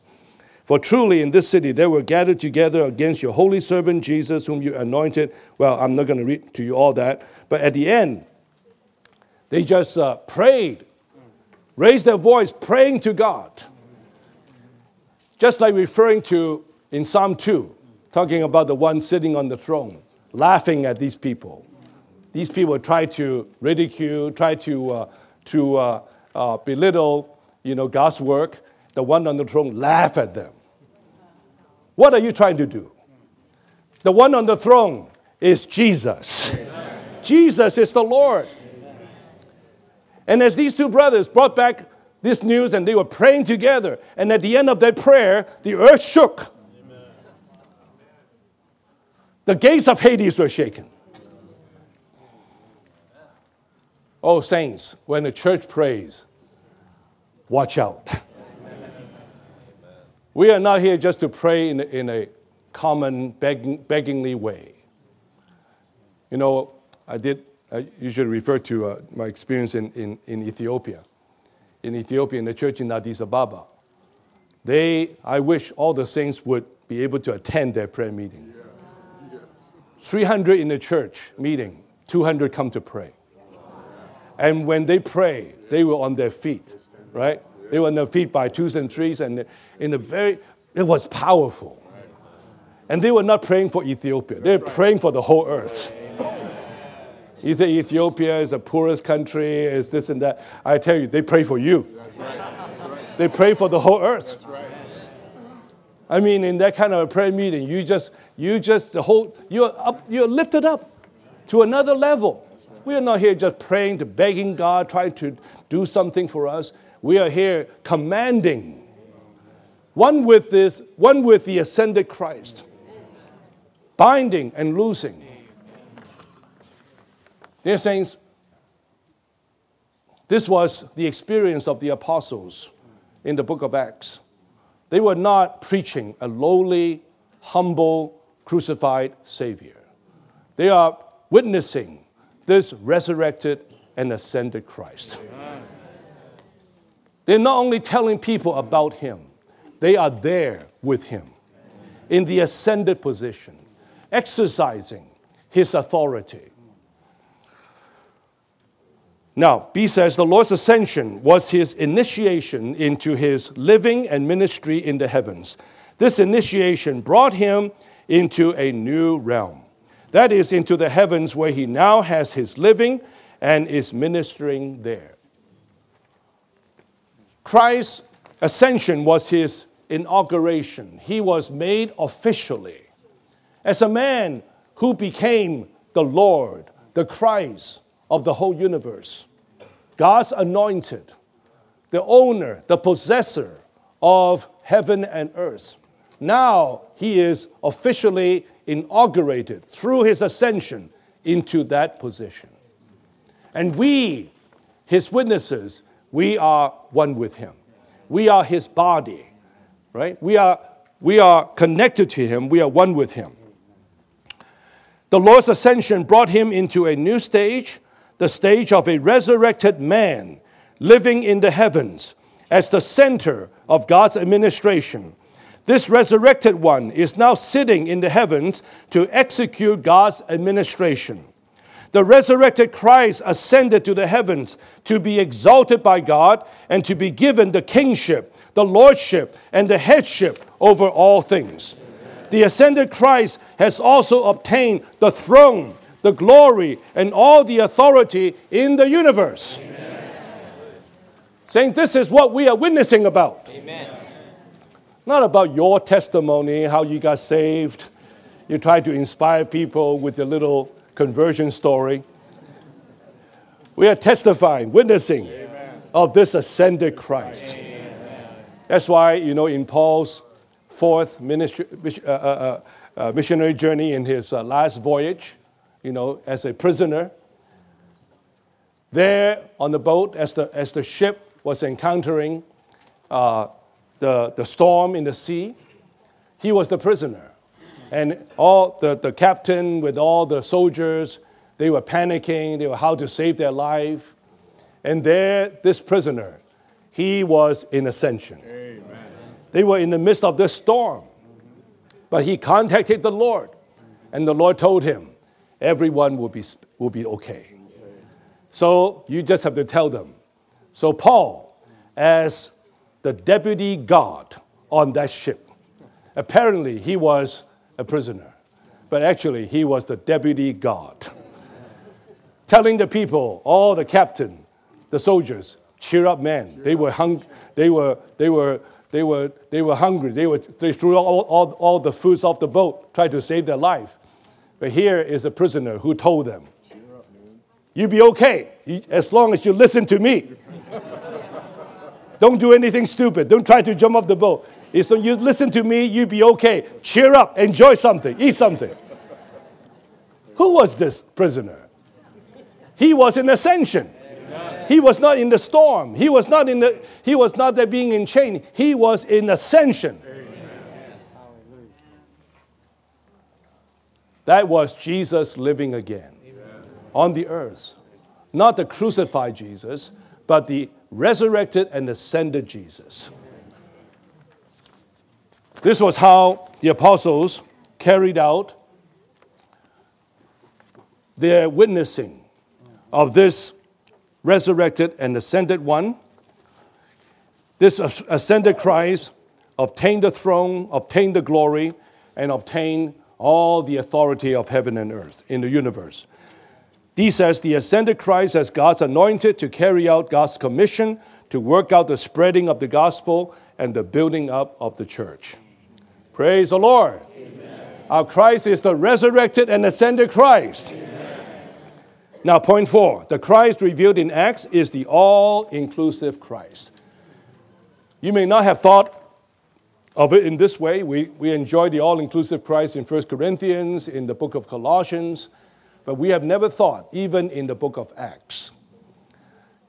For truly in this city they were gathered together against your holy servant Jesus, whom you anointed. Well, I'm not going to read to you all that. But at the end, they just uh, prayed, raised their voice, praying to God. Just like referring to in Psalm 2, talking about the one sitting on the throne, laughing at these people. These people try to ridicule, try to, uh, to uh, uh belittle you know, God's work. The one on the throne laugh at them. What are you trying to do? The one on the throne is Jesus. Amen. Jesus is the Lord. Amen. And as these two brothers brought back this news and they were praying together, and at the end of their prayer, the earth shook. The gates of Hades were shaken. Oh, saints, when the church prays, watch out. <laughs> We are not here just to pray in, in a common begging, beggingly way. You know, I did I usually refer to uh, my experience in, in, in Ethiopia. In Ethiopia, in the church in Addis Ababa, they, I wish all the saints would be able to attend their prayer meeting. 300 in the church meeting, 200 come to pray. And when they pray, they were on their feet, right? They were on their feet by twos and threes, and in a very, it was powerful. And they were not praying for Ethiopia, they were praying for the whole earth. <laughs> You think Ethiopia is the poorest country, is this and that. I tell you, they pray for you. They pray for the whole earth. I mean, in that kind of a prayer meeting, you just, you just, the whole, you're up, you're lifted up to another level. We are not here just praying to begging God, trying to do something for us. We are here commanding. One with this, one with the ascended Christ, binding and loosing. Dear saints, this was the experience of the apostles in the book of Acts. They were not preaching a lowly, humble, crucified Savior. They are witnessing this resurrected and ascended Christ. They're not only telling people about Him, they are there with Him in the ascended position, exercising His authority. Now, B says the Lord's ascension was his initiation into his living and ministry in the heavens. This initiation brought him into a new realm. That is, into the heavens where he now has his living and is ministering there. Christ's ascension was his inauguration. He was made officially as a man who became the Lord, the Christ, of the whole universe. God's anointed, the owner, the possessor of heaven and earth. Now he is officially inaugurated through his ascension into that position. And we, his witnesses, we are one with him. We are his body, right? We are, we are connected to him, we are one with him. The Lord's ascension brought him into a new stage the stage of a resurrected man living in the heavens as the center of God's administration. This resurrected one is now sitting in the heavens to execute God's administration. The resurrected Christ ascended to the heavens to be exalted by God and to be given the kingship, the lordship, and the headship over all things. The ascended Christ has also obtained the throne the glory, and all the authority in the universe. Amen. Saying this is what we are witnessing about. Amen. Not about your testimony, how you got saved. You try to inspire people with a little conversion story. We are testifying, witnessing Amen. of this ascended Christ. That's why, you know, in Paul's fourth ministry, uh, uh, uh, uh missionary journey in his uh, last voyage, you know, as a prisoner. There on the boat, as the, as the ship was encountering uh, the, the storm in the sea, he was the prisoner. And all the, the captain with all the soldiers, they were panicking, they were how to save their life. And there, this prisoner, he was in ascension. Amen. They were in the midst of this storm. But he contacted the Lord, and the Lord told him, everyone will be, will be okay. So you just have to tell them. So, Paul, as the deputy guard on that ship, apparently he was a prisoner, but actually he was the deputy guard, Telling the people, all the captain, the soldiers, cheer up, man. They were hung, they were, they were, they were, they were hungry. They, were, they threw all, all, all the foods off the boat, tried to save their life. But here is a prisoner who told them, You'll be okay as long as you listen to me. Don't do anything stupid. Don't try to jump off the boat. So you listen to me, you'll be okay. Cheer up, enjoy something, eat something. Who was this prisoner? He was in ascension. He was not in the storm. He was not in the he was not there being in chain. He was in ascension. That was Jesus living again. Amen. on the earth. Not the crucified Jesus, but the resurrected and ascended Jesus. This was how the apostles carried out their witnessing of this resurrected and ascended one. This ascended Christ obtained the throne, obtained the glory, and obtained all the authority of heaven and earth in the universe. He says the ascended Christ as God's anointed to carry out God's commission to work out the spreading of the gospel and the building up of the church. Praise the Lord. Amen. Our Christ is the resurrected and ascended Christ. Amen. Now, point four the Christ revealed in Acts is the all inclusive Christ. You may not have thought of it in this way. We, we enjoy the all inclusive Christ in 1 Corinthians, in the book of Colossians, but we have never thought, even in the book of Acts.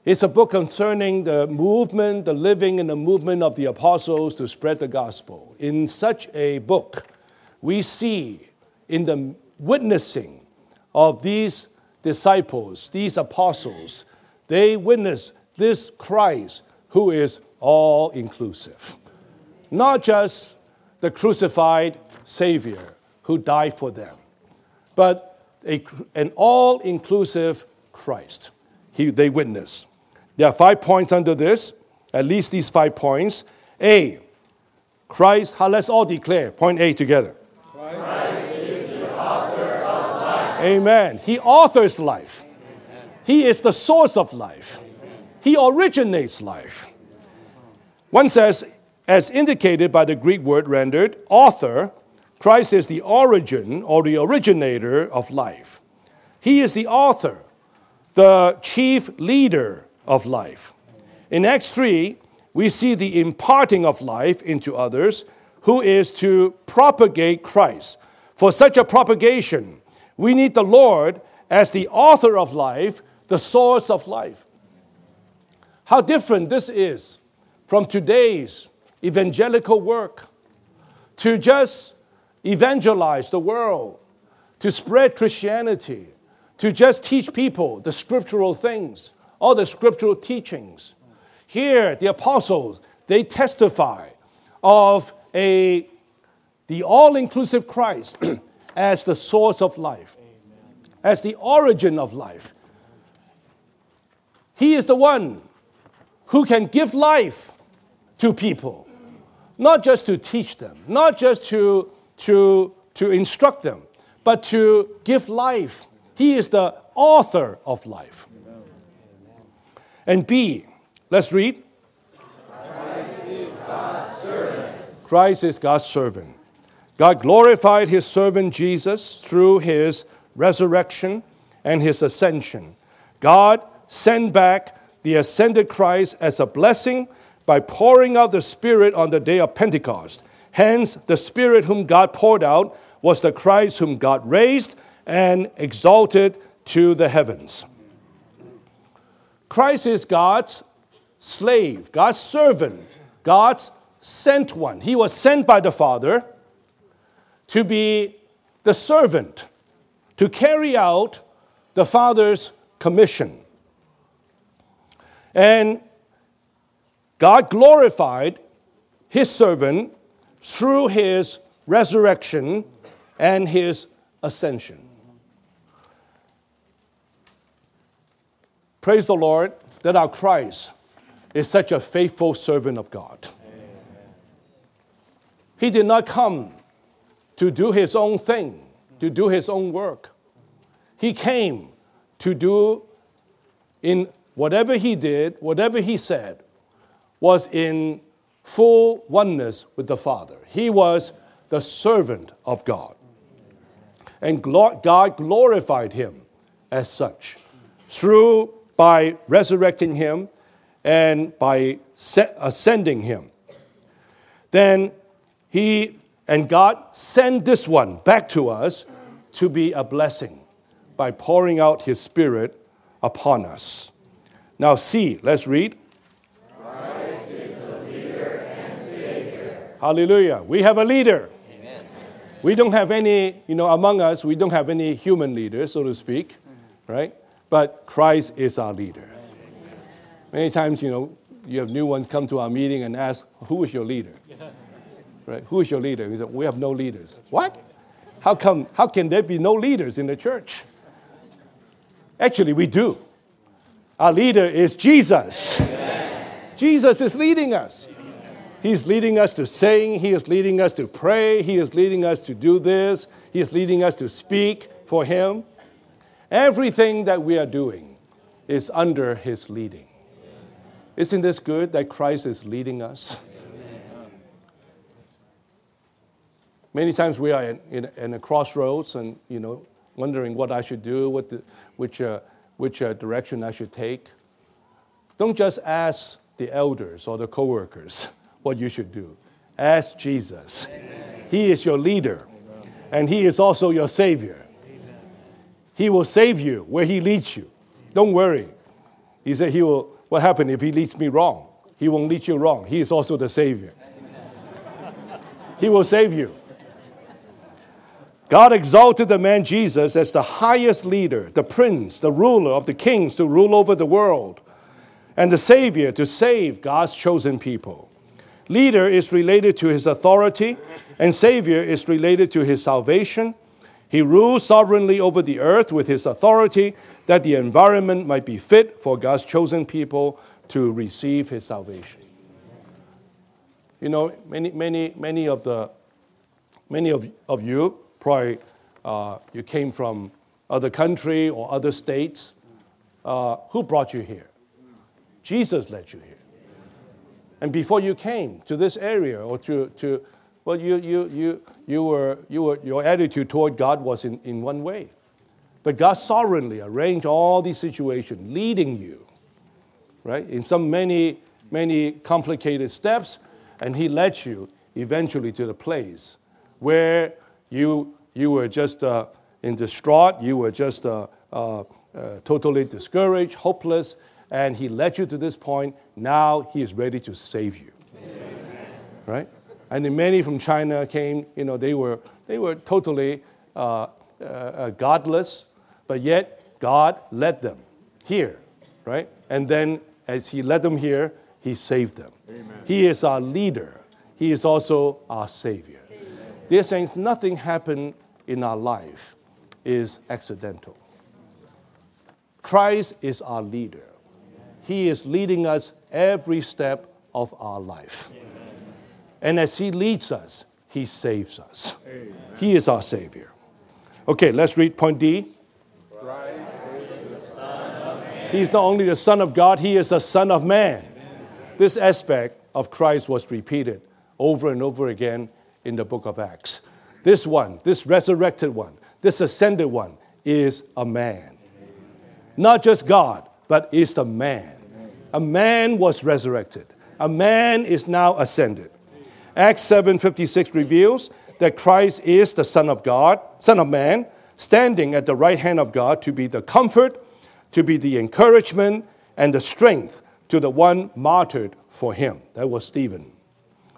It's a book concerning the movement, the living and the movement of the apostles to spread the gospel. In such a book, we see in the witnessing of these disciples, these apostles, they witness this Christ who is all inclusive. Not just the crucified Savior who died for them, but a, an all inclusive Christ. He, they witness. There are five points under this, at least these five points. A, Christ, let's all declare. Point A together. Christ is the author of life. Amen. He authors life. He is the source of life. He originates life. One says, as indicated by the Greek word rendered author, Christ is the origin or the originator of life. He is the author, the chief leader of life. In Acts 3, we see the imparting of life into others who is to propagate Christ. For such a propagation, we need the Lord as the author of life, the source of life. How different this is from today's evangelical work to just evangelize the world, to spread Christianity, to just teach people the scriptural things all the scriptural teachings. Here, the apostles, they testify of a, the all inclusive Christ <clears throat> as the source of life, as the origin of life. He is the one who can give life to people, not just to teach them, not just to, to, to instruct them, but to give life. He is the author of life. And B, let's read. Christ is God's servant. Christ is God's servant. God glorified his servant Jesus through his resurrection and his ascension. God sent back the ascended Christ as a blessing by pouring out the Spirit on the day of Pentecost. Hence, the Spirit whom God poured out was the Christ whom God raised and exalted to the heavens. Christ is God's slave, God's servant, God's sent one. He was sent by the Father to be the servant, to carry out the Father's commission. And God glorified his servant through his resurrection and his ascension. Praise the Lord that our Christ is such a faithful servant of God. He did not come to do his own thing, to do his own work. He came to do in whatever he did, whatever he said, was in full oneness with the Father. He was the servant of God. And God glorified him as such through by resurrecting him and by ascending him. Then he and God sent this one back to us to be a blessing by pouring out his spirit upon us. Now, see, let's read. Hallelujah. We have a leader. Amen. We don't have any, you know, among us, we don't have any human leaders, so to speak. right? But Christ is our leader. Many times, you know, you have new ones come to our meeting and ask, Who is your leader? <laughs> Right? Who is your leader? He said, We have no leaders. What? How come how can there be no leaders in the church? Actually, we do. Our leader is Jesus. Amen. Jesus is leading us. He's leading us to sing, He is leading us to pray, He is leading us to do this, He is leading us to speak for Him. Everything that we are doing is under His leading. Isn't this good that Christ is leading us? Many times we are in, in, in, a crossroads and, you know, wondering what I should do, what the, which, uh, which uh, direction I should take. Don't just ask the elders or the coworkers what you should do. Ask Jesus. Amen. He is your leader, and He is also your Savior. Amen. He will save you where He leads you. Don't worry. He said, He will what happened if he leads me wrong? He won't lead you wrong. He is also the Savior. he will save you. God exalted the man Jesus as the highest leader, the prince, the ruler of the kings to rule over the world, and the Savior to save God's chosen people. Leader is related to his authority, and Savior is related to his salvation. He rules sovereignly over the earth with his authority that the environment might be fit for God's chosen people to receive his salvation. You know, many, many, many of the many of, of you probably uh, you came from other country or other states. Uh, who brought you here? Jesus led you here. And before you came to this area or to, to well, you, you, you, you were, you were, your attitude toward God was in, in one way. But God sovereignly arranged all these situations, leading you, right, in some many, many complicated steps, and He led you eventually to the place where you, you were just uh, in distraught, you were just uh, uh, uh totally discouraged, hopeless, and He led you to this point. Now He is ready to save you. Amen. Right? And then many from China came, you know, they were, they were totally uh, uh, godless, but yet God led them here, right? And then as He led them here, He saved them. Amen. He is our leader, He is also our Savior. Amen. Dear Saints, nothing happened in our life is accidental. Christ is our leader. He is leading us every step of our life. And as He leads us, He saves us. He is our Savior. Okay, let's read point D. He is not only the Son of God, He is the Son of Man. This aspect of Christ was repeated over and over again in the book of Acts. This one, this resurrected one, this ascended one, is a man. Not just God, but is the man. A man was resurrected. A man is now ascended. Acts 7:56 reveals that Christ is the Son of God, Son of Man, standing at the right hand of God to be the comfort to be the encouragement and the strength to the one martyred for him. That was Stephen.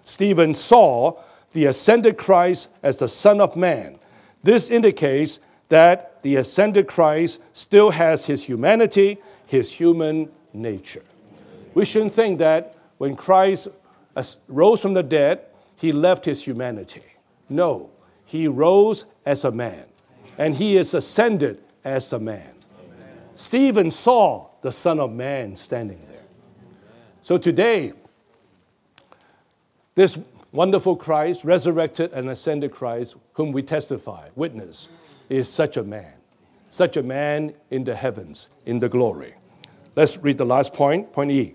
Stephen saw the ascended Christ as the Son of Man. This indicates that the ascended Christ still has his humanity, his human nature. We shouldn't think that when Christ rose from the dead, he left his humanity. No, he rose as a man, and he is ascended as a man. Stephen saw the Son of Man standing there. So today, this wonderful Christ, resurrected and ascended Christ, whom we testify, witness, is such a man, such a man in the heavens, in the glory. Let's read the last point, point E.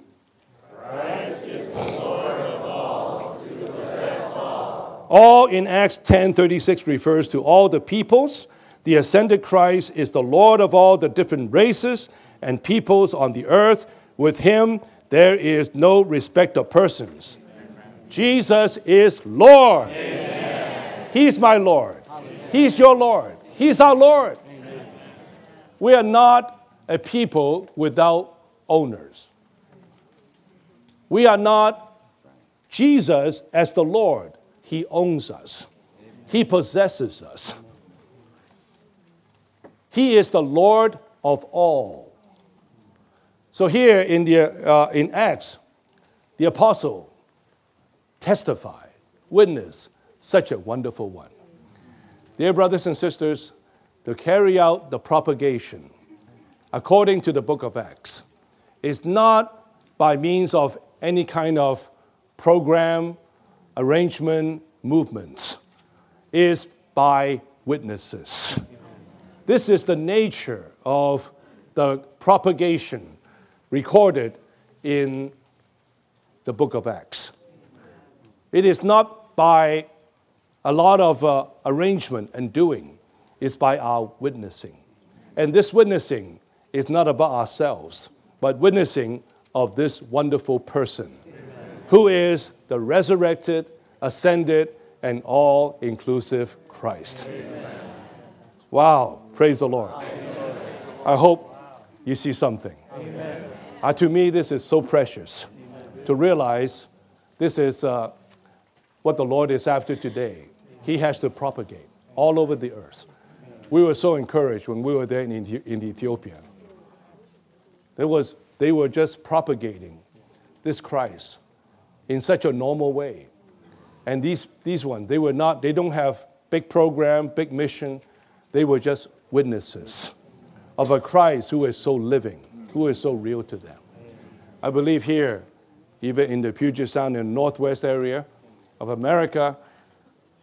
All in Acts 10:36 refers to all the peoples the ascended Christ is the Lord of all the different races and peoples on the earth. With him, there is no respect of persons. Amen. Jesus is Lord. Amen. He's my Lord. Amen. He's your Lord. He's our Lord. We are not a people without owners. We are not Jesus as the Lord. He owns us, He possesses us. He is the Lord of all. So here in, the, uh, in Acts, the apostle testified, witness such a wonderful one. Dear brothers and sisters, to carry out the propagation according to the book of Acts is not by means of any kind of program, arrangement, movements, is by witnesses. This is the nature of the propagation recorded in the book of Acts. It is not by a lot of uh, arrangement and doing, it's by our witnessing. And this witnessing is not about ourselves, but witnessing of this wonderful person who is the resurrected, ascended, and all inclusive Christ. Amen. Wow, praise the Lord. Amen. I hope you see something. Uh, to me, this is so precious to realize this is uh, what the Lord is after today. He has to propagate all over the earth. We were so encouraged when we were there in, in Ethiopia. There was, they were just propagating this Christ in such a normal way. And these, these ones, they were not, they don't have big program, big mission. They were just witnesses of a Christ who is so living, who is so real to them. I believe here, even in the Puget Sound and Northwest area of America,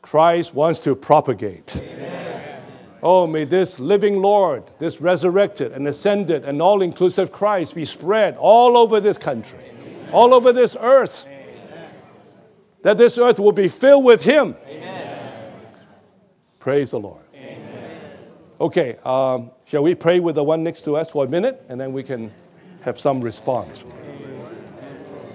Christ wants to propagate. Amen. Oh, may this living Lord, this resurrected and ascended and all inclusive Christ be spread all over this country, Amen. all over this earth. Amen. That this earth will be filled with Him. Praise the Lord. Okay, um, shall we pray with the one next to us for a minute and then we can have some response?